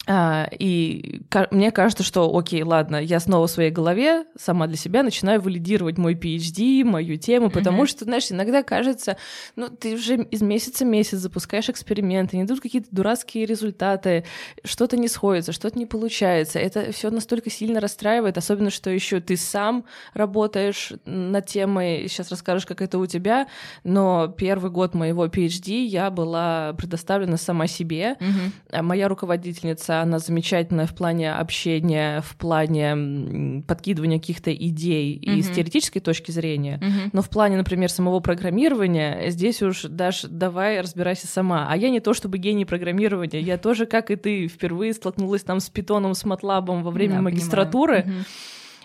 А, и мне кажется, что, окей, ладно, я снова в своей голове сама для себя начинаю валидировать мой PhD, мою тему, потому mm-hmm. что, знаешь, иногда кажется, ну, ты уже из месяца в месяц запускаешь эксперименты, не идут какие-то дурацкие результаты, что-то не сходится, что-то не получается. Это все настолько сильно расстраивает, особенно, что еще ты сам работаешь над темой, сейчас расскажешь, как это у тебя, но первый год моего PhD я была предоставлена сама себе. Mm-hmm. Моя руководительница она замечательная в плане общения, в плане подкидывания каких-то идей mm-hmm. и с теоретической точки зрения. Mm-hmm. Но в плане, например, самого программирования, здесь уж даже давай разбирайся сама. А я не то чтобы гений программирования, я тоже, как и ты, впервые столкнулась там с питоном, с матлабом во время да, магистратуры.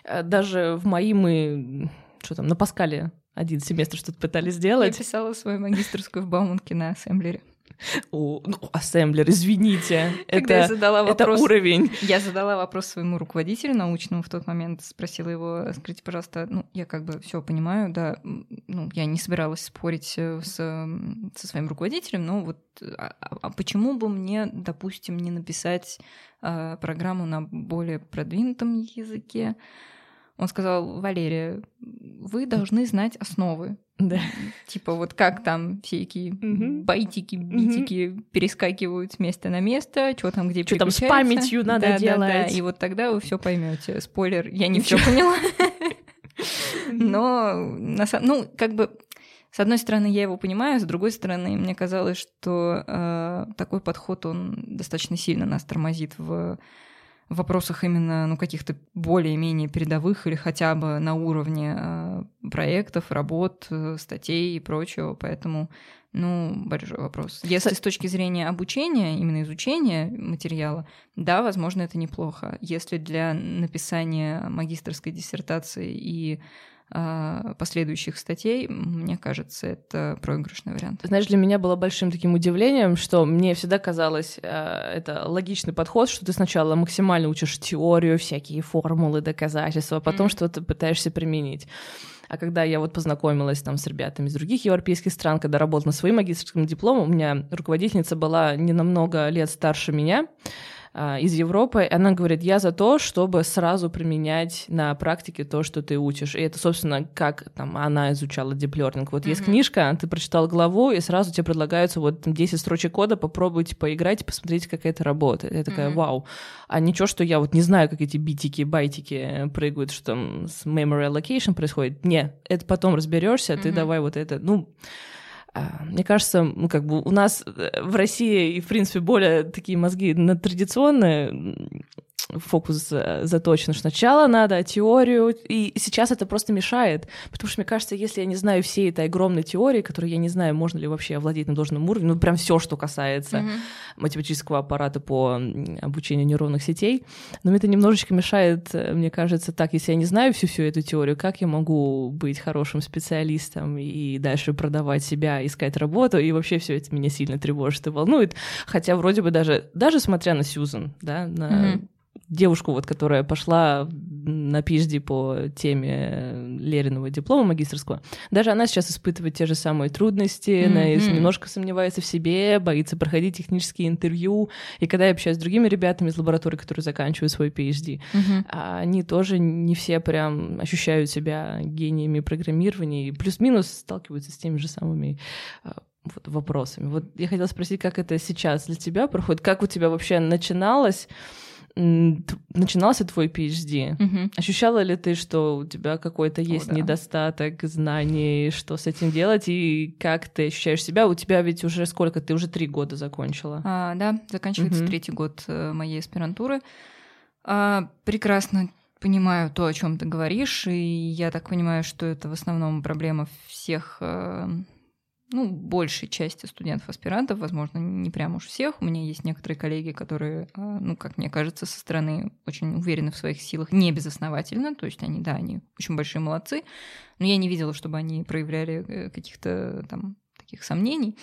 Mm-hmm. Даже в мои мы, что там, на Паскале один семестр что-то пытались сделать.
Я писала свою магистрскую в Бауманке на ассемблере.
О, ну, ассемблер, извините. Когда это, я задала вопрос, это уровень.
Я задала вопрос своему руководителю научному в тот момент, спросила его, скажите, пожалуйста, ну, я как бы все понимаю, да, ну, я не собиралась спорить э, с, со своим руководителем, но вот а, а, а почему бы мне, допустим, не написать а, программу на более продвинутом языке? Он сказал, Валерия, вы должны знать основы.
Да.
Типа вот как там всякие угу. байтики, битики угу. перескакивают с места на место, что там где
Что там с памятью надо да, делать. Да, да.
И вот тогда вы все поймете. Спойлер, я не все поняла. Но на самом ну, как бы с одной стороны, я его понимаю, с другой стороны, мне казалось, что э, такой подход, он достаточно сильно нас тормозит в в вопросах именно ну, каких-то более-менее передовых или хотя бы на уровне э, проектов, работ, э, статей и прочего. Поэтому, ну, большой вопрос. Если с точки зрения обучения, именно изучения материала, да, возможно, это неплохо. Если для написания магистрской диссертации и а, последующих статей, мне кажется, это проигрышный вариант.
Знаешь, для меня было большим таким удивлением, что мне всегда казалось, а, это логичный подход, что ты сначала максимально учишь теорию, всякие формулы, доказательства, а потом mm-hmm. что-то пытаешься применить. А когда я вот познакомилась там с ребятами из других европейских стран, когда работала на своим магистрским дипломом, у меня руководительница была не намного лет старше меня, а, из Европы, и она говорит, я за то, чтобы сразу применять на практике то, что ты учишь. И это, собственно, как там она изучала диплернинг. Вот mm-hmm. есть книжка, ты прочитал главу, и сразу тебе предлагаются вот 10 строчек кода, попробуйте поиграть, посмотрите, как это работает. Я такая, mm-hmm. вау. А ничего, что я вот не знаю, как эти битики, байтики прыгают, что там с memory allocation происходит. Не, это потом разберешься, mm-hmm. ты давай вот это, ну... А, мне кажется, ну, как бы у нас э, в России и, в принципе, более такие мозги на традиционные фокус заточен, что сначала надо теорию, и сейчас это просто мешает, потому что мне кажется, если я не знаю всей этой огромной теории, которую я не знаю, можно ли вообще овладеть на должном уровне, ну прям все, что касается mm-hmm. математического аппарата по обучению нейронных сетей, но это немножечко мешает, мне кажется, так, если я не знаю всю всю эту теорию, как я могу быть хорошим специалистом и дальше продавать себя, искать работу, и вообще все это меня сильно тревожит и волнует, хотя вроде бы даже, даже смотря на Сьюзан, да, на mm-hmm девушку, вот, которая пошла на PhD по теме Лериного диплома магистрского, даже она сейчас испытывает те же самые трудности, mm-hmm. она немножко сомневается в себе, боится проходить технические интервью. И когда я общаюсь с другими ребятами из лаборатории, которые заканчивают свой PhD, mm-hmm. они тоже не все прям ощущают себя гениями программирования и плюс-минус сталкиваются с теми же самыми а, вот, вопросами. Вот я хотела спросить, как это сейчас для тебя проходит, как у тебя вообще начиналось начинался твой PhD, угу. ощущала ли ты, что у тебя какой-то есть О, да. недостаток знаний, что с этим делать, и как ты ощущаешь себя? У тебя ведь уже сколько? Ты уже три года закончила.
А, да, заканчивается угу. третий год э, моей аспирантуры. А, прекрасно понимаю то, о чем ты говоришь, и я так понимаю, что это в основном проблема всех э, ну, большей части студентов-аспирантов, возможно, не прям уж всех. У меня есть некоторые коллеги, которые, а, ну, как мне кажется, со стороны очень уверены в своих силах, не безосновательно, то есть они, да, они очень большие молодцы, но я не видела, чтобы они проявляли э, каких-то там таких сомнений.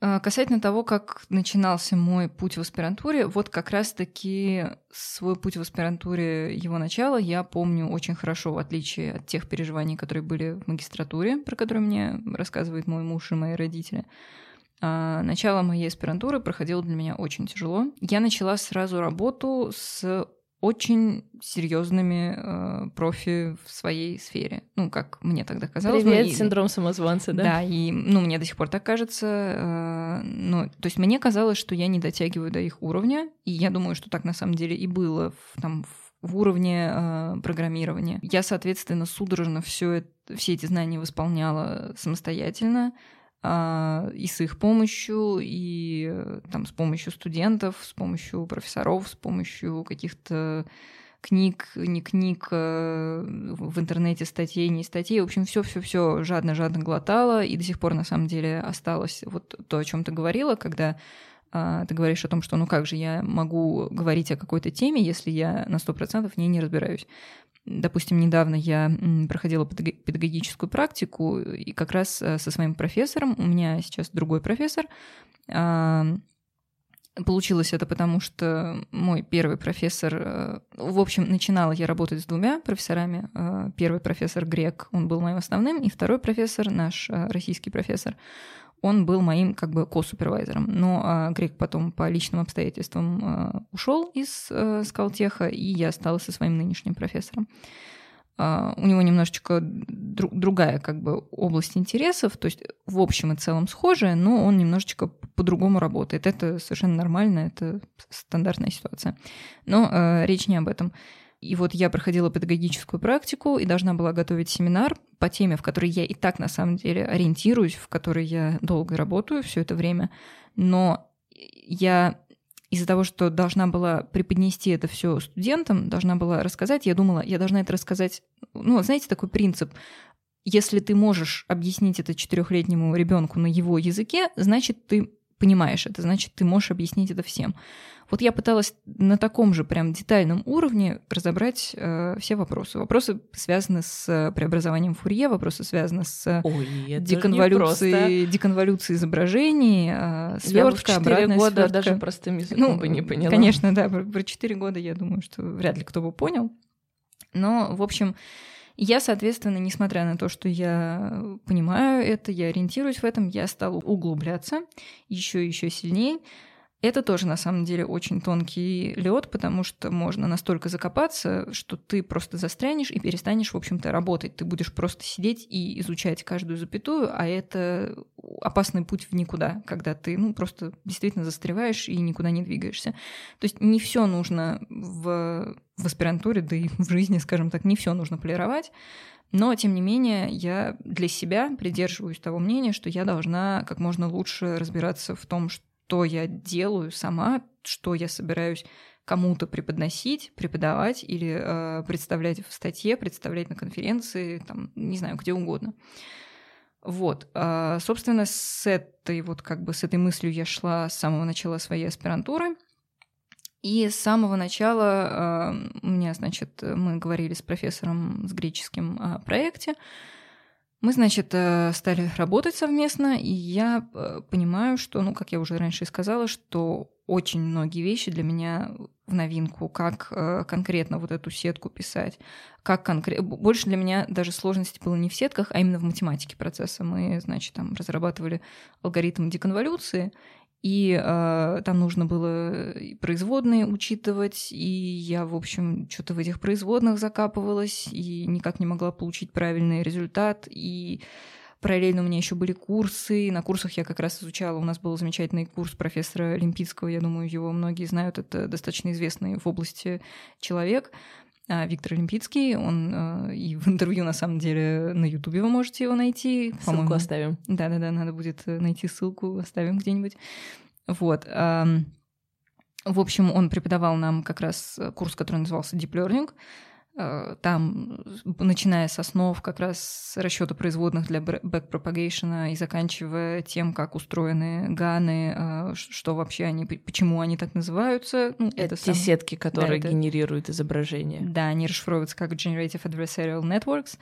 А, касательно того, как начинался мой путь в аспирантуре, вот как раз-таки свой путь в аспирантуре, его начала, я помню очень хорошо, в отличие от тех переживаний, которые были в магистратуре, про которые мне рассказывает мой муж и мои родители. А, начало моей аспирантуры проходило для меня очень тяжело. Я начала сразу работу с очень серьезными э, профи в своей сфере. Ну, как мне тогда казалось.
Привет,
ну, и,
синдром самозванца, да?
Да, и, ну, мне до сих пор так кажется. Э, ну, то есть мне казалось, что я не дотягиваю до их уровня, и я думаю, что так на самом деле и было в, там, в уровне э, программирования. Я, соответственно, судорожно все, все эти знания восполняла самостоятельно и с их помощью, и э, там с помощью студентов, с помощью профессоров, с помощью каких-то книг, не книг, э, в интернете статей, не статей. В общем, все, все, все жадно-жадно глотала, и до сих пор на самом деле осталось вот то, о чем ты говорила, когда а, ты говоришь о том, что ну как же я могу говорить о какой-то теме, если я на сто процентов в ней не разбираюсь. Допустим, недавно я проходила педагогическую практику, и как раз э, со своим профессором, у меня сейчас другой профессор, а, Получилось это потому, что мой первый профессор... Э, в общем, начинала я работать с двумя профессорами. Э, первый профессор Грек, он был моим основным, и второй профессор, наш российский профессор, он был моим как бы ко-супервайзером. Но а, Грек потом по личным обстоятельствам а, ушел из а, Скалтеха, и я осталась со своим нынешним профессором. А, у него немножечко друг, другая как бы область интересов, то есть в общем и целом схожая, но он немножечко по-другому работает. Это совершенно нормально, это стандартная ситуация. Но а, речь не об этом. И вот я проходила педагогическую практику и должна была готовить семинар по теме, в которой я и так на самом деле ориентируюсь, в которой я долго работаю все это время. Но я из-за того, что должна была преподнести это все студентам, должна была рассказать, я думала, я должна это рассказать, ну, знаете, такой принцип, если ты можешь объяснить это четырехлетнему ребенку на его языке, значит, ты понимаешь это, значит, ты можешь объяснить это всем. Вот я пыталась на таком же прям детальном уровне разобрать э, все вопросы. Вопросы связаны с преобразованием Фурье, вопросы связаны с
Ой,
деконволюцией, деконволюцией изображений, э, свертка, обратная
года
свертка.
даже простым языком ну, бы не поняла.
Конечно, да, про 4 года я думаю, что вряд ли кто бы понял. Но, в общем, я, соответственно, несмотря на то, что я понимаю это, я ориентируюсь в этом, я стала углубляться еще и еще сильнее. Это тоже на самом деле очень тонкий лед, потому что можно настолько закопаться, что ты просто застрянешь и перестанешь, в общем-то, работать. Ты будешь просто сидеть и изучать каждую запятую, а это опасный путь в никуда, когда ты ну, просто действительно застреваешь и никуда не двигаешься. То есть не все нужно в, в аспирантуре, да и в жизни, скажем так, не все нужно полировать. Но, тем не менее, я для себя придерживаюсь того мнения, что я должна как можно лучше разбираться в том, что что я делаю сама, что я собираюсь кому-то преподносить, преподавать или э, представлять в статье, представлять на конференции, там, не знаю, где угодно. Вот, э, собственно, с этой вот как бы с этой мыслью я шла с самого начала своей аспирантуры. И с самого начала э, у меня, значит, мы говорили с профессором с греческим о проекте. Мы, значит, э, стали работать совместно, и я э, понимаю, что, ну, как я уже раньше и сказала, что очень многие вещи для меня в новинку, как э, конкретно вот эту сетку писать, как конкретно... Больше для меня даже сложности было не в сетках, а именно в математике процесса. Мы, значит, там разрабатывали алгоритм деконволюции, и э, там нужно было производные учитывать, и я, в общем, что-то в этих производных закапывалась и никак не могла получить правильный результат. И параллельно у меня еще были курсы. На курсах я как раз изучала. У нас был замечательный курс профессора Олимпийского. Я думаю, его многие знают. Это достаточно известный в области человек. А, Виктор Олимпийский, он э, и в интервью, на самом деле, на Ютубе вы можете его найти.
Ссылку оставим.
Да-да-да, надо будет э, найти ссылку, оставим где-нибудь. Вот. В общем, он преподавал нам как раз курс, который назывался Deep Learning. Э, там, начиная с основ как раз расчета производных для backpropagation и заканчивая тем, как устроены ганы, э, что вообще они, почему они так называются.
Ну, это те сам... сетки, которые да, это... генерируют изображение.
Да, они расшифровываются как Generative Adversarial Networks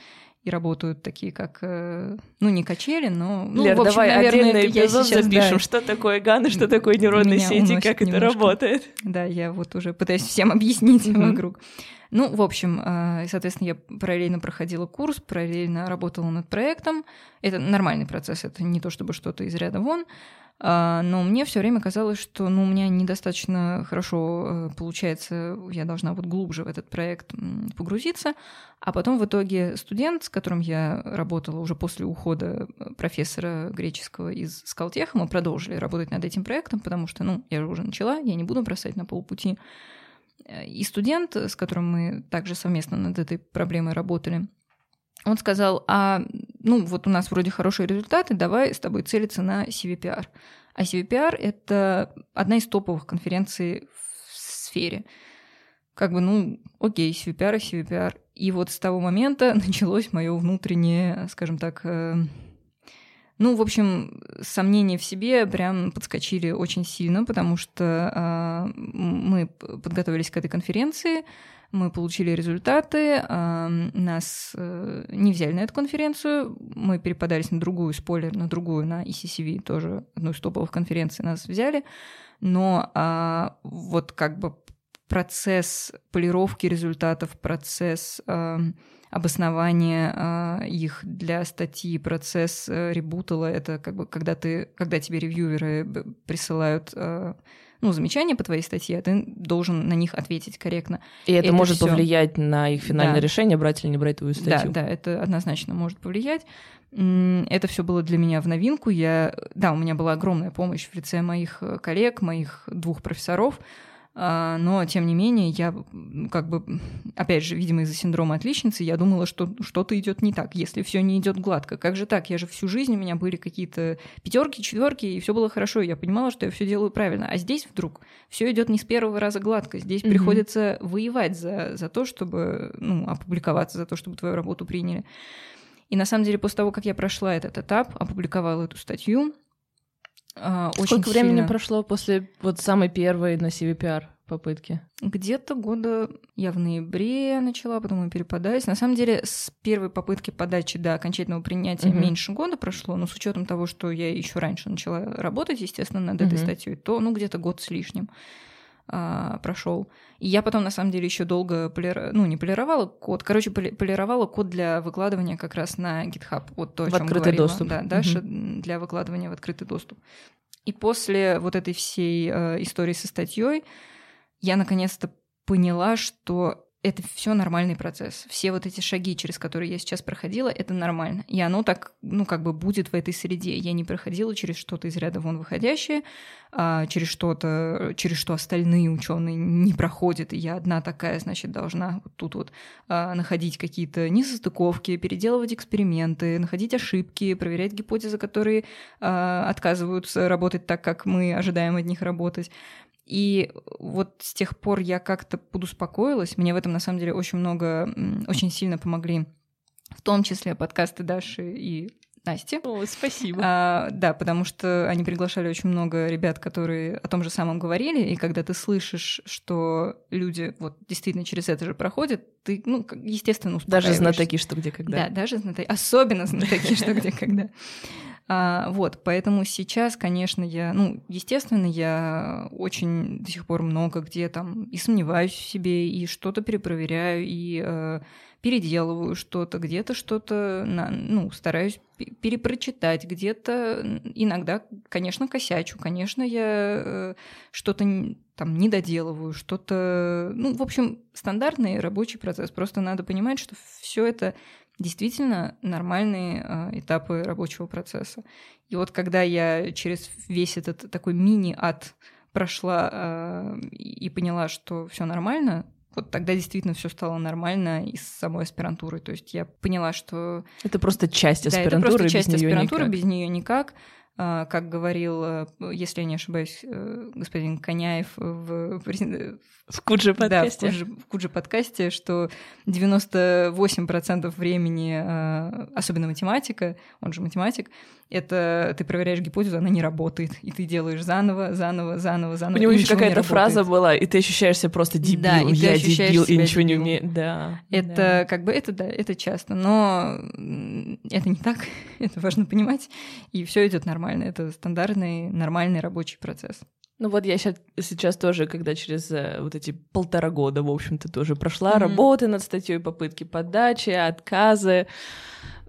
и работают такие, как, э, ну, не качели, но... Ну,
Лер,
в общем,
давай
наверное,
отдельный эпизод
сейчас,
запишем,
да,
что такое ганы, что такое нейронные сети, как это работает.
Да, я вот уже пытаюсь всем объяснить вокруг. Ну, в общем, э, соответственно, я параллельно проходила курс, параллельно работала над проектом. Это нормальный процесс, это не то чтобы что-то из ряда вон. А, но мне все время казалось, что ну, у меня недостаточно хорошо э, получается, я должна вот глубже в этот проект погрузиться. А потом в итоге студент, с которым я работала уже после ухода э, профессора греческого из Скалтеха, мы продолжили работать над этим проектом, потому что, ну, я же уже начала, я не буду бросать на полпути. Э, и студент, с которым мы также совместно над этой проблемой работали, он сказал, а ну вот у нас вроде хорошие результаты, давай с тобой целиться на CVPR. А CVPR — это одна из топовых конференций в сфере. Как бы, ну, окей, CVPR и CVPR. И вот с того момента началось мое внутреннее, скажем так, э, ну, в общем, сомнения в себе прям подскочили очень сильно, потому что э, мы подготовились к этой конференции, мы получили результаты, нас э, не взяли на эту конференцию, мы переподались на другую, спойлер, на другую, на ECCV, тоже одну из топовых конференций нас взяли, но а, вот как бы процесс полировки результатов, процесс обоснования э, их для статьи, процесс э, ребутала, это как бы когда ты, когда тебе ревьюеры присылают э, ну, замечания по твоей статье, ты должен на них ответить корректно.
И это, это может всё... повлиять на их финальное да. решение, брать или не брать твою статью.
Да, да, это однозначно может повлиять. Это все было для меня в новинку. Я, да, у меня была огромная помощь в лице моих э, коллег, моих двух профессоров, но, тем не менее, я как бы, опять же, видимо, из-за синдрома отличницы, я думала, что что-то идет не так, если все не идет гладко. Как же так? Я же всю жизнь у меня были какие-то пятерки, четверки, и все было хорошо. И я понимала, что я все делаю правильно. А здесь вдруг все идет не с первого раза гладко. Здесь mm-hmm. приходится воевать за, за то, чтобы ну, опубликоваться, за то, чтобы твою работу приняли. И на самом деле, после того, как я прошла этот этап, опубликовала эту статью,
а, очень Сколько сильно... времени прошло после вот самой первой на CVPR попытки?
Где-то года я в ноябре начала, потом мы переподались. На самом деле, с первой попытки подачи до окончательного принятия угу. меньше года прошло, но с учетом того, что я еще раньше начала работать, естественно, над угу. этой статьей, то ну где-то год с лишним а, прошел. И я потом, на самом деле, еще долго полир... ну, не полировала код, короче, полировала код для выкладывания как раз на GitHub. Вот то, о
в чем открытый
говорила.
доступ.
Да, Даша угу. для выкладывания в открытый доступ. И после вот этой всей э, истории со статьей я наконец-то поняла, что это все нормальный процесс. Все вот эти шаги, через которые я сейчас проходила, это нормально. И оно так, ну, как бы будет в этой среде. Я не проходила через что-то из ряда вон выходящее, а через что-то, через что остальные ученые не проходят. И я одна такая, значит, должна вот тут вот а, находить какие-то несостыковки, переделывать эксперименты, находить ошибки, проверять гипотезы, которые а, отказываются работать так, как мы ожидаем от них работать. И вот с тех пор я как-то подуспокоилась. Мне в этом, на самом деле, очень много, очень сильно помогли, в том числе подкасты Даши и Насти.
О, спасибо.
А, да, потому что они приглашали очень много ребят, которые о том же самом говорили, и когда ты слышишь, что люди вот действительно через это же проходят, ты, ну, естественно,
успокаиваешься. Даже знатоки, что где когда.
Да, даже знатоки, особенно знатоки, что где когда. А, вот, поэтому сейчас, конечно, я, ну, естественно, я очень до сих пор много где там и сомневаюсь в себе, и что-то перепроверяю, и э, переделываю что-то, где-то что-то, ну, стараюсь перепрочитать, где-то иногда, конечно, косячу, конечно, я э, что-то там не доделываю, что-то, ну, в общем, стандартный рабочий процесс. Просто надо понимать, что все это действительно нормальные э, этапы рабочего процесса. И вот когда я через весь этот такой мини-ад прошла э, и поняла, что все нормально, вот тогда действительно все стало нормально и с самой аспирантурой. То есть я поняла, что...
Это просто часть аспирантуры,
да, это просто часть без аспирантуры, никак. без нее никак. А, как говорил, э, если я не ошибаюсь, э, господин Коняев в,
в Куджи подкасте.
Да, в Куджи, в Куджи подкасте, что 98% времени, а, особенно математика, он же математик, это ты проверяешь гипотезу, она не работает, и ты делаешь заново, заново, заново, заново.
У него еще какая-то фраза была, и ты ощущаешься просто дебил, да, и я дебил, и ничего дебил. не умею. Да.
Это
да.
как бы это да, это часто, но это не так, это важно понимать, и все идет нормально, это стандартный нормальный рабочий процесс.
Ну вот я сейчас, сейчас тоже, когда через э, вот эти полтора года, в общем-то, тоже прошла mm-hmm. работы над статьей, попытки подачи, отказы,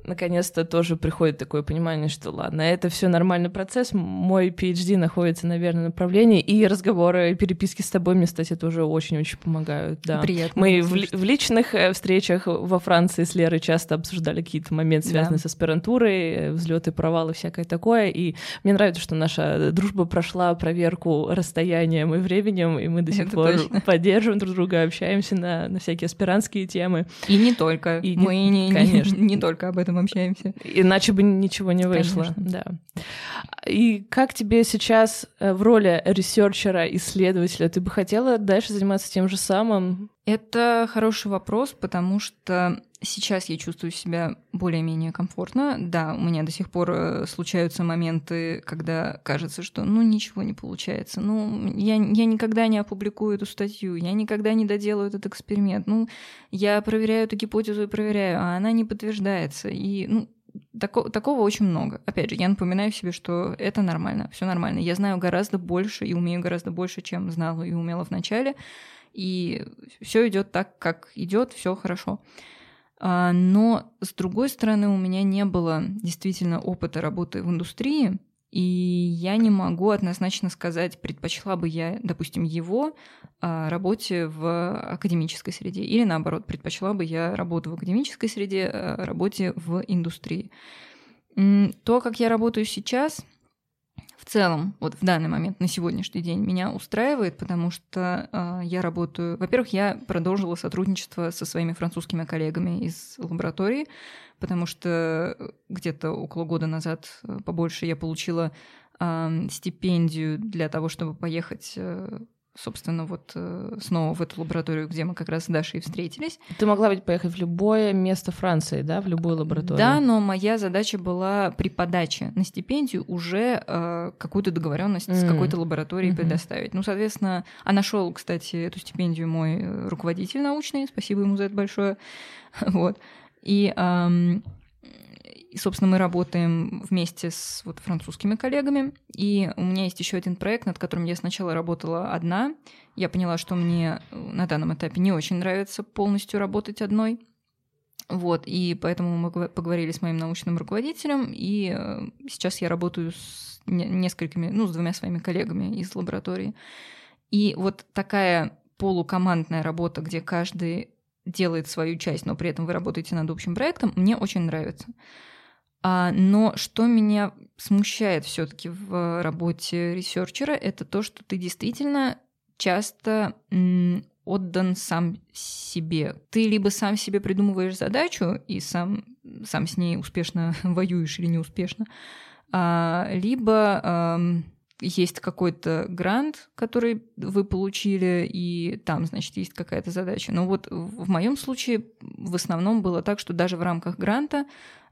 наконец-то тоже приходит такое понимание, что ладно, это все нормальный процесс, мой PhD находится на верном направлении, и разговоры, и переписки с тобой мне, кстати, тоже очень-очень помогают, да.
Приятно.
Мы в, в личных э, встречах во Франции с Лерой часто обсуждали какие-то моменты, связанные да. с аспирантурой, взлеты, провалы, всякое такое, и мне нравится, что наша дружба прошла проверку расстоянием и временем, и мы до сих это пор точно. поддерживаем друг друга, общаемся на, на всякие аспирантские темы.
И не только. И мы не, конечно. Не, не только об этом общаемся.
Иначе бы ничего не вышло. Конечно. Да. И как тебе сейчас э, в роли ресерчера, исследователя, ты бы хотела дальше заниматься тем же самым?
Это хороший вопрос, потому что сейчас я чувствую себя более-менее комфортно. Да, у меня до сих пор э, случаются моменты, когда кажется, что ну ничего не получается. Ну, я, я никогда не опубликую эту статью, я никогда не доделаю этот эксперимент. Ну, я проверяю эту гипотезу и проверяю, а она не подтверждается. И, ну, Тако, такого очень много. Опять же, я напоминаю себе, что это нормально, все нормально. Я знаю гораздо больше и умею гораздо больше, чем знала и умела в начале. И все идет так, как идет, все хорошо. А, но, с другой стороны, у меня не было действительно опыта работы в индустрии, и я не могу однозначно сказать, предпочла бы я, допустим, его а, работе в академической среде, или наоборот, предпочла бы я работу в академической среде, а, работе в индустрии. То, как я работаю сейчас — в целом, вот в данный момент, на сегодняшний день, меня устраивает, потому что э, я работаю... Во-первых, я продолжила сотрудничество со своими французскими коллегами из лаборатории, потому что где-то около года назад э, побольше я получила э, стипендию для того, чтобы поехать э, собственно, вот э, снова в эту лабораторию, где мы как раз с Дашей встретились.
Ты могла ведь поехать в любое место Франции, да, в любую лабораторию?
Да, но моя задача была при подаче на стипендию уже э, какую-то договоренность mm. с какой-то лабораторией mm-hmm. предоставить. Ну, соответственно, а нашел, кстати, эту стипендию мой э, руководитель научный, спасибо ему за это большое. вот. И эм, и, собственно, мы работаем вместе с вот французскими коллегами. И у меня есть еще один проект, над которым я сначала работала одна. Я поняла, что мне э, на данном этапе не очень нравится полностью работать одной. Вот, и поэтому мы поговорили с моим научным руководителем, и э, сейчас я работаю с несколькими, ну, с двумя своими коллегами из лаборатории. И вот такая полукомандная работа, где каждый делает свою часть, но при этом вы работаете над общим проектом, мне очень нравится. А, но что меня смущает все-таки в работе ресерчера, это то, что ты действительно часто отдан сам себе. Ты либо сам себе придумываешь задачу и сам, сам с ней успешно воюешь или неуспешно, а, либо есть какой-то грант, который вы получили, и там, значит, есть какая-то задача. Но вот в моем случае в основном было так, что даже в рамках гранта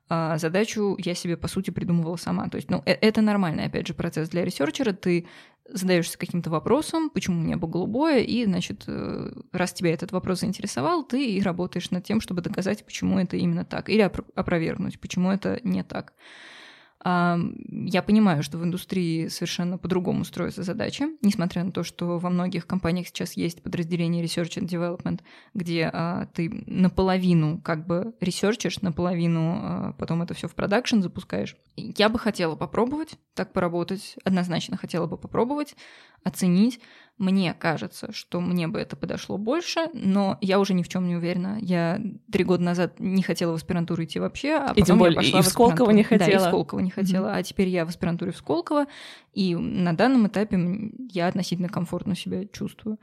а задачу я себе, по сути, придумывала сама. То есть, ну, э, это нормальный, опять же, процесс для ресерчера. Ты задаешься каким-то вопросом, почему небо голубое, и, значит, э, раз тебя этот вопрос заинтересовал, ты и работаешь над тем, чтобы доказать, почему это именно так, или опровергнуть, почему это не так. Я понимаю, что в индустрии совершенно по-другому строятся задачи, несмотря на то, что во многих компаниях сейчас есть подразделение Research and Development, где а, ты наполовину как бы ресерчишь, наполовину а, потом это все в продакшн запускаешь. Я бы хотела попробовать так поработать, однозначно хотела бы попробовать, оценить. Мне кажется, что мне бы это подошло больше, но я уже ни в чем не уверена. Я три года назад не хотела в аспирантуру идти вообще, а
и потом более, я пошла и в, в Сколково не хотела.
Да, и в Сколково не хотела. Mm-hmm. А теперь я в аспирантуре в Сколково, и на данном этапе я относительно комфортно себя чувствую.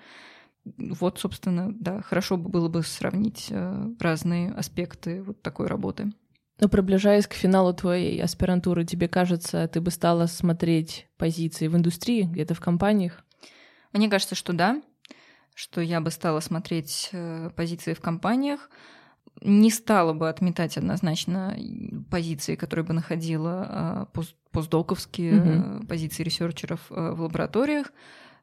Вот, собственно, да, хорошо бы было бы сравнить э, разные аспекты вот такой работы.
Но приближаясь к финалу твоей аспирантуры, тебе кажется, ты бы стала смотреть позиции в индустрии, где-то в компаниях?
Мне кажется, что да, что я бы стала смотреть э, позиции в компаниях, не стала бы отметать однозначно позиции, которые бы находила пост постдоковские mm-hmm. позиции ресерчеров э, в лабораториях,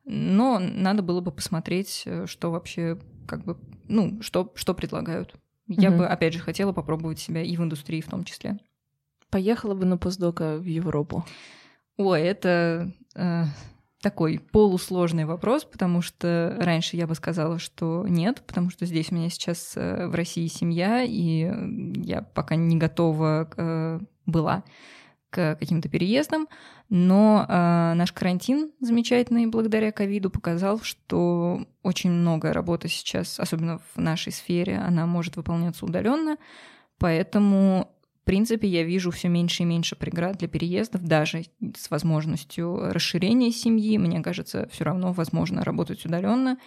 но надо было бы посмотреть, э, что вообще как бы, ну, что, что предлагают. Я mm-hmm. бы, опять же, хотела попробовать себя и в индустрии в том числе.
Поехала бы на постдока в Европу?
Ой, это такой полусложный вопрос, потому что раньше я бы сказала, что нет, потому что здесь у меня сейчас э, в России семья, и я пока не готова э, была к каким-то переездам, но э, наш карантин замечательный благодаря ковиду показал, что очень много работы сейчас, особенно в нашей сфере, она может выполняться удаленно, поэтому принципе, я вижу все меньше и меньше преград для переездов, даже с возможностью расширения семьи. Мне кажется, все равно возможно работать удаленно.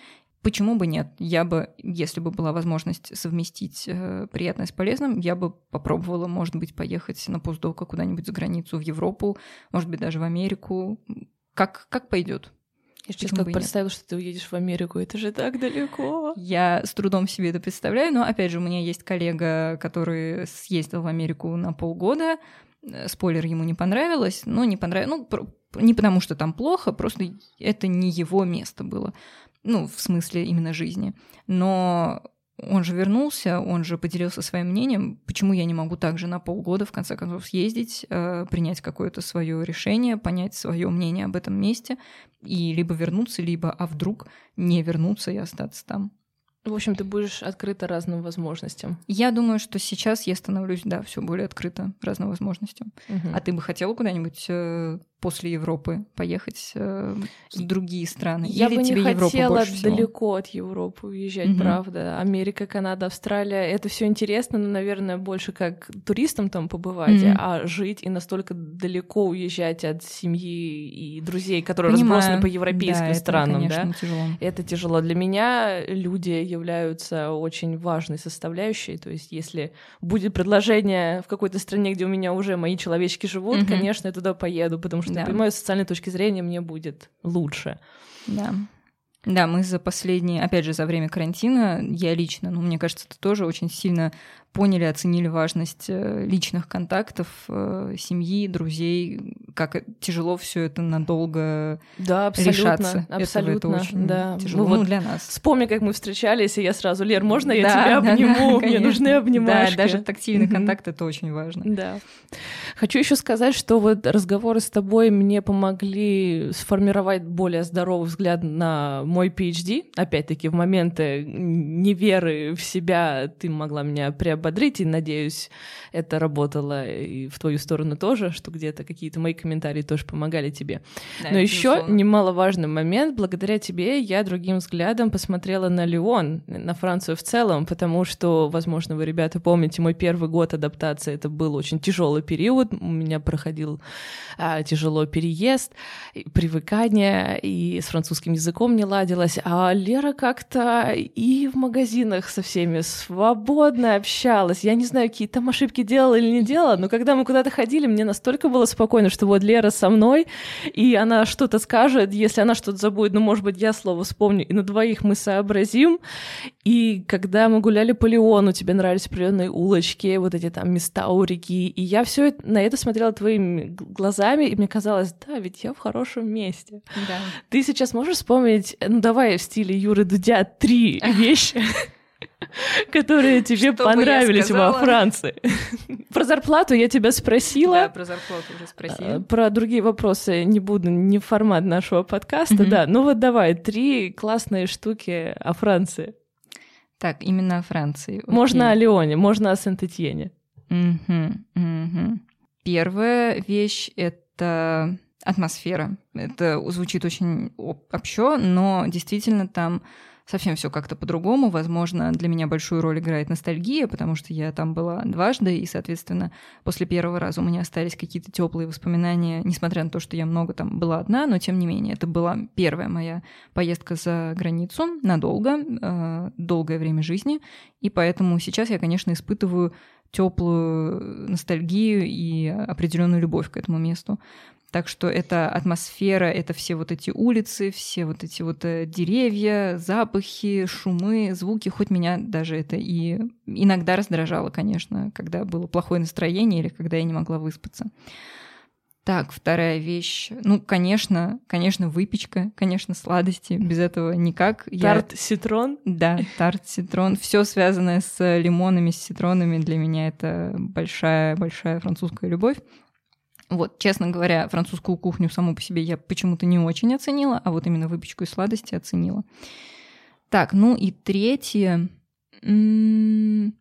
Почему бы нет? Я бы, если бы была возможность совместить э, приятное с полезным, я бы попробовала, может быть, поехать на постдока куда-нибудь за границу, в Европу, может быть, даже в Америку. Как, как пойдет?
Я сейчас как представила, что ты уедешь в Америку, это же так далеко.
Я с трудом себе это представляю, но опять же, у меня есть коллега, который съездил в Америку на полгода. Э, спойлер, ему не понравилось, но не понравилось. Ну, не потому что там плохо, просто это не его место было. Ну, в смысле именно жизни. Но он же вернулся, он же поделился своим мнением, почему я не могу также на полгода, в конце концов, съездить, э, принять какое-то свое решение, понять свое мнение об этом месте и либо вернуться, либо, а вдруг не вернуться и остаться там.
В общем, ты будешь открыта разным возможностям.
Я думаю, что сейчас я становлюсь, да, все более открыта разным возможностям. Угу. А ты бы хотела куда-нибудь э, после Европы поехать э, в другие страны?
Я
Или
бы
тебе
не
Европа
хотела далеко от Европы уезжать, угу. правда. Америка, Канада, Австралия это все интересно, но, наверное, больше как туристам там побывать, угу. а жить и настолько далеко уезжать от семьи и друзей, которые Понимаю. разбросаны по европейским
да,
странам,
это, конечно,
да?
Тяжело.
Это тяжело. Для меня люди являются очень важной составляющей. То есть, если будет предложение в какой-то стране, где у меня уже мои человечки живут, угу. конечно, я туда поеду, потому что да. понимаю, с социальной точки зрения мне будет лучше.
Да. Да, мы за последние, опять же, за время карантина, я лично, ну, мне кажется, ты тоже очень сильно поняли, оценили важность э, личных контактов, э, семьи, друзей, как тяжело все это надолго
да, абсолютно,
решаться.
Абсолютно,
это, это очень
да.
тяжело ну, ну, для нас.
Вспомни, как мы встречались, и я сразу, Лер, можно я да, тебя обниму? Да, Мне нужны обнимашки.
Да, даже тактильный контакт — это очень важно.
Да. Хочу еще сказать, что вот разговоры с тобой мне помогли сформировать более здоровый взгляд на мой PhD. Опять-таки, в моменты неверы в себя ты могла меня приобрести ободрить, и, надеюсь, это работало и в твою сторону тоже, что где-то какие-то мои комментарии тоже помогали тебе. Да, Но еще немаловажный момент, благодаря тебе я другим взглядом посмотрела на Леон, на Францию в целом, потому что, возможно, вы, ребята, помните, мой первый год адаптации, это был очень тяжелый период, у меня проходил а, тяжело переезд, привыкание, и с французским языком не ладилось, а Лера как-то и в магазинах со всеми свободно общалась, общалась. Я не знаю, какие там ошибки делала или не делала, но когда мы куда-то ходили, мне настолько было спокойно, что вот Лера со мной, и она что-то скажет, если она что-то забудет, ну, может быть, я слово вспомню, и на двоих мы сообразим. И когда мы гуляли по Леону, тебе нравились определенные улочки, вот эти там места у реки, и я все на это смотрела твоими глазами, и мне казалось, да, ведь я в хорошем месте.
Да.
Ты сейчас можешь вспомнить, ну давай в стиле Юры Дудя три вещи, которые тебе Что понравились во Франции. Про зарплату я тебя спросила.
Да, про зарплату уже спросили. А,
про другие вопросы не буду, не формат нашего подкаста, да. Ну вот давай, три классные штуки о Франции.
Так, именно о Франции.
Можно о Лионе, можно о Сент-Этьене.
Первая вещь — это атмосфера. Это звучит очень общо, но действительно там совсем все как-то по-другому. Возможно, для меня большую роль играет ностальгия, потому что я там была дважды, и, соответственно, после первого раза у меня остались какие-то теплые воспоминания, несмотря на то, что я много там была одна, но тем не менее, это была первая моя поездка за границу надолго, э, долгое время жизни, и поэтому сейчас я, конечно, испытываю теплую ностальгию и определенную любовь к этому месту. Так что это атмосфера, это все вот эти улицы, все вот эти вот э, деревья, запахи, шумы, звуки. Хоть меня даже это и иногда раздражало, конечно, когда было плохое настроение или когда я не могла выспаться. Так, вторая вещь. Ну, конечно, конечно, выпечка, конечно, сладости. Без этого никак.
Тарт-ситрон?
Да, тарт-ситрон. Все связанное с лимонами, с ситронами для меня это большая-большая французская любовь. Вот, честно говоря, французскую кухню саму по себе я почему-то не очень оценила, а вот именно выпечку и сладости оценила. Так, ну и третье. Я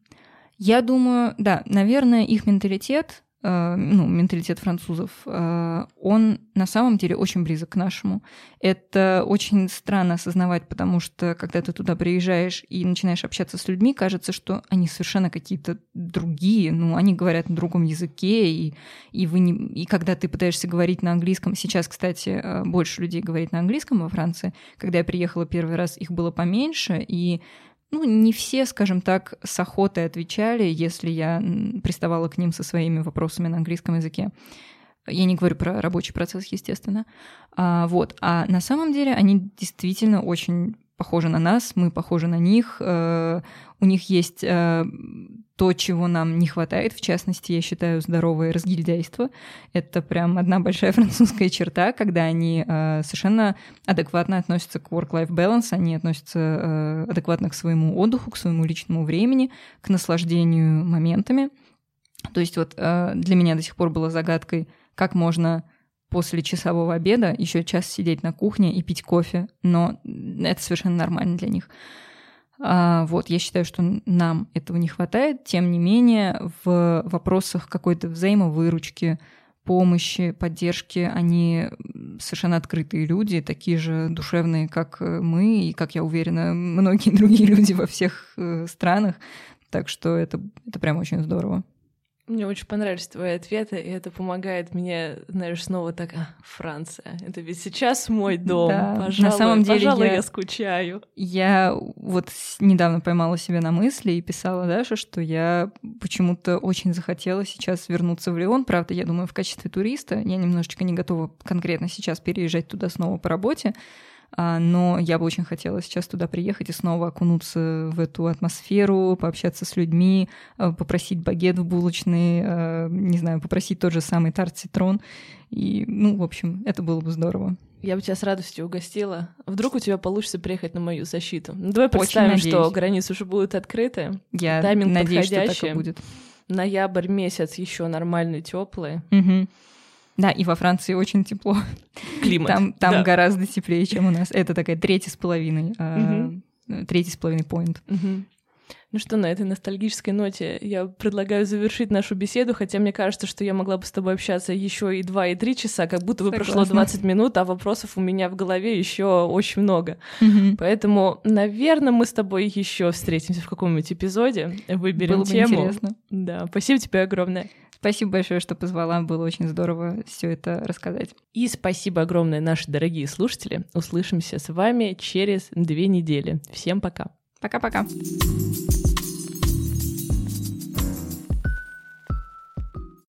думаю, да, наверное, их менталитет ну, менталитет французов, э, он на самом деле очень близок к нашему. Это очень странно осознавать, потому что когда ты туда приезжаешь и начинаешь общаться с людьми, кажется, что они совершенно какие-то другие, ну, они говорят на другом языке, и, и, вы не, и когда ты пытаешься говорить на английском, сейчас, кстати, э, больше людей говорит на английском во Франции, когда я приехала первый раз, их было поменьше, и ну, не все, скажем так, с охотой отвечали, если я приставала к ним со своими вопросами на английском языке. Я не говорю про рабочий процесс, естественно. А, вот. А на самом деле они действительно очень похожи на нас, мы похожи на них. Э, у них есть э, то, чего нам не хватает, в частности, я считаю, здоровое разгильдяйство. Это прям одна большая французская черта, когда они э, совершенно адекватно относятся к work-life balance, они относятся э, адекватно к своему отдыху, к своему личному времени, к наслаждению моментами. То есть вот э, для меня до сих пор было загадкой, как можно после часового обеда еще час сидеть на кухне и пить кофе, но это совершенно нормально для них. А, вот, я считаю, что нам этого не хватает. Тем не менее, в вопросах какой-то взаимовыручки, помощи, поддержки, они совершенно открытые люди, такие же душевные, как мы, и, как я уверена, многие другие люди во всех э, странах. Так что это, это прям очень здорово.
Мне очень понравились твои ответы, и это помогает мне, знаешь, снова так, а, Франция, это ведь сейчас мой дом, да, пожалуй, на самом деле пожалуй, я, я скучаю.
Я вот недавно поймала себя на мысли и писала Даша, что я почему-то очень захотела сейчас вернуться в Лион, правда, я думаю, в качестве туриста, я немножечко не готова конкретно сейчас переезжать туда снова по работе, но я бы очень хотела сейчас туда приехать и снова окунуться в эту атмосферу, пообщаться с людьми, а, попросить багет в булочной, а, не знаю, попросить тот же самый тарт-цитрон. И, ну, в общем, это было бы здорово.
Я бы тебя с радостью угостила. Вдруг у тебя получится приехать на мою защиту. Ну, давай представим, что границы уже будут открыты.
Я Тайминг надеюсь, подходящий. что так и будет.
Ноябрь месяц еще нормальный, теплый.
Угу. Да, и во Франции очень тепло.
Климат.
Там, там да. гораздо теплее, чем у нас. Это такая третья с половиной, угу. третий с половиной поинт.
Угу. Ну что, на этой ностальгической ноте я предлагаю завершить нашу беседу, хотя мне кажется, что я могла бы с тобой общаться еще и два, и три часа, как будто бы Согласна. прошло 20 минут, а вопросов у меня в голове еще очень много. Угу. Поэтому, наверное, мы с тобой еще встретимся в каком-нибудь эпизоде, выберем Было тему.
Бы интересно.
Да, спасибо тебе огромное.
Спасибо большое, что позвала. Было очень здорово все это рассказать.
И спасибо огромное, наши дорогие слушатели. Услышимся с вами через две недели. Всем пока.
Пока-пока.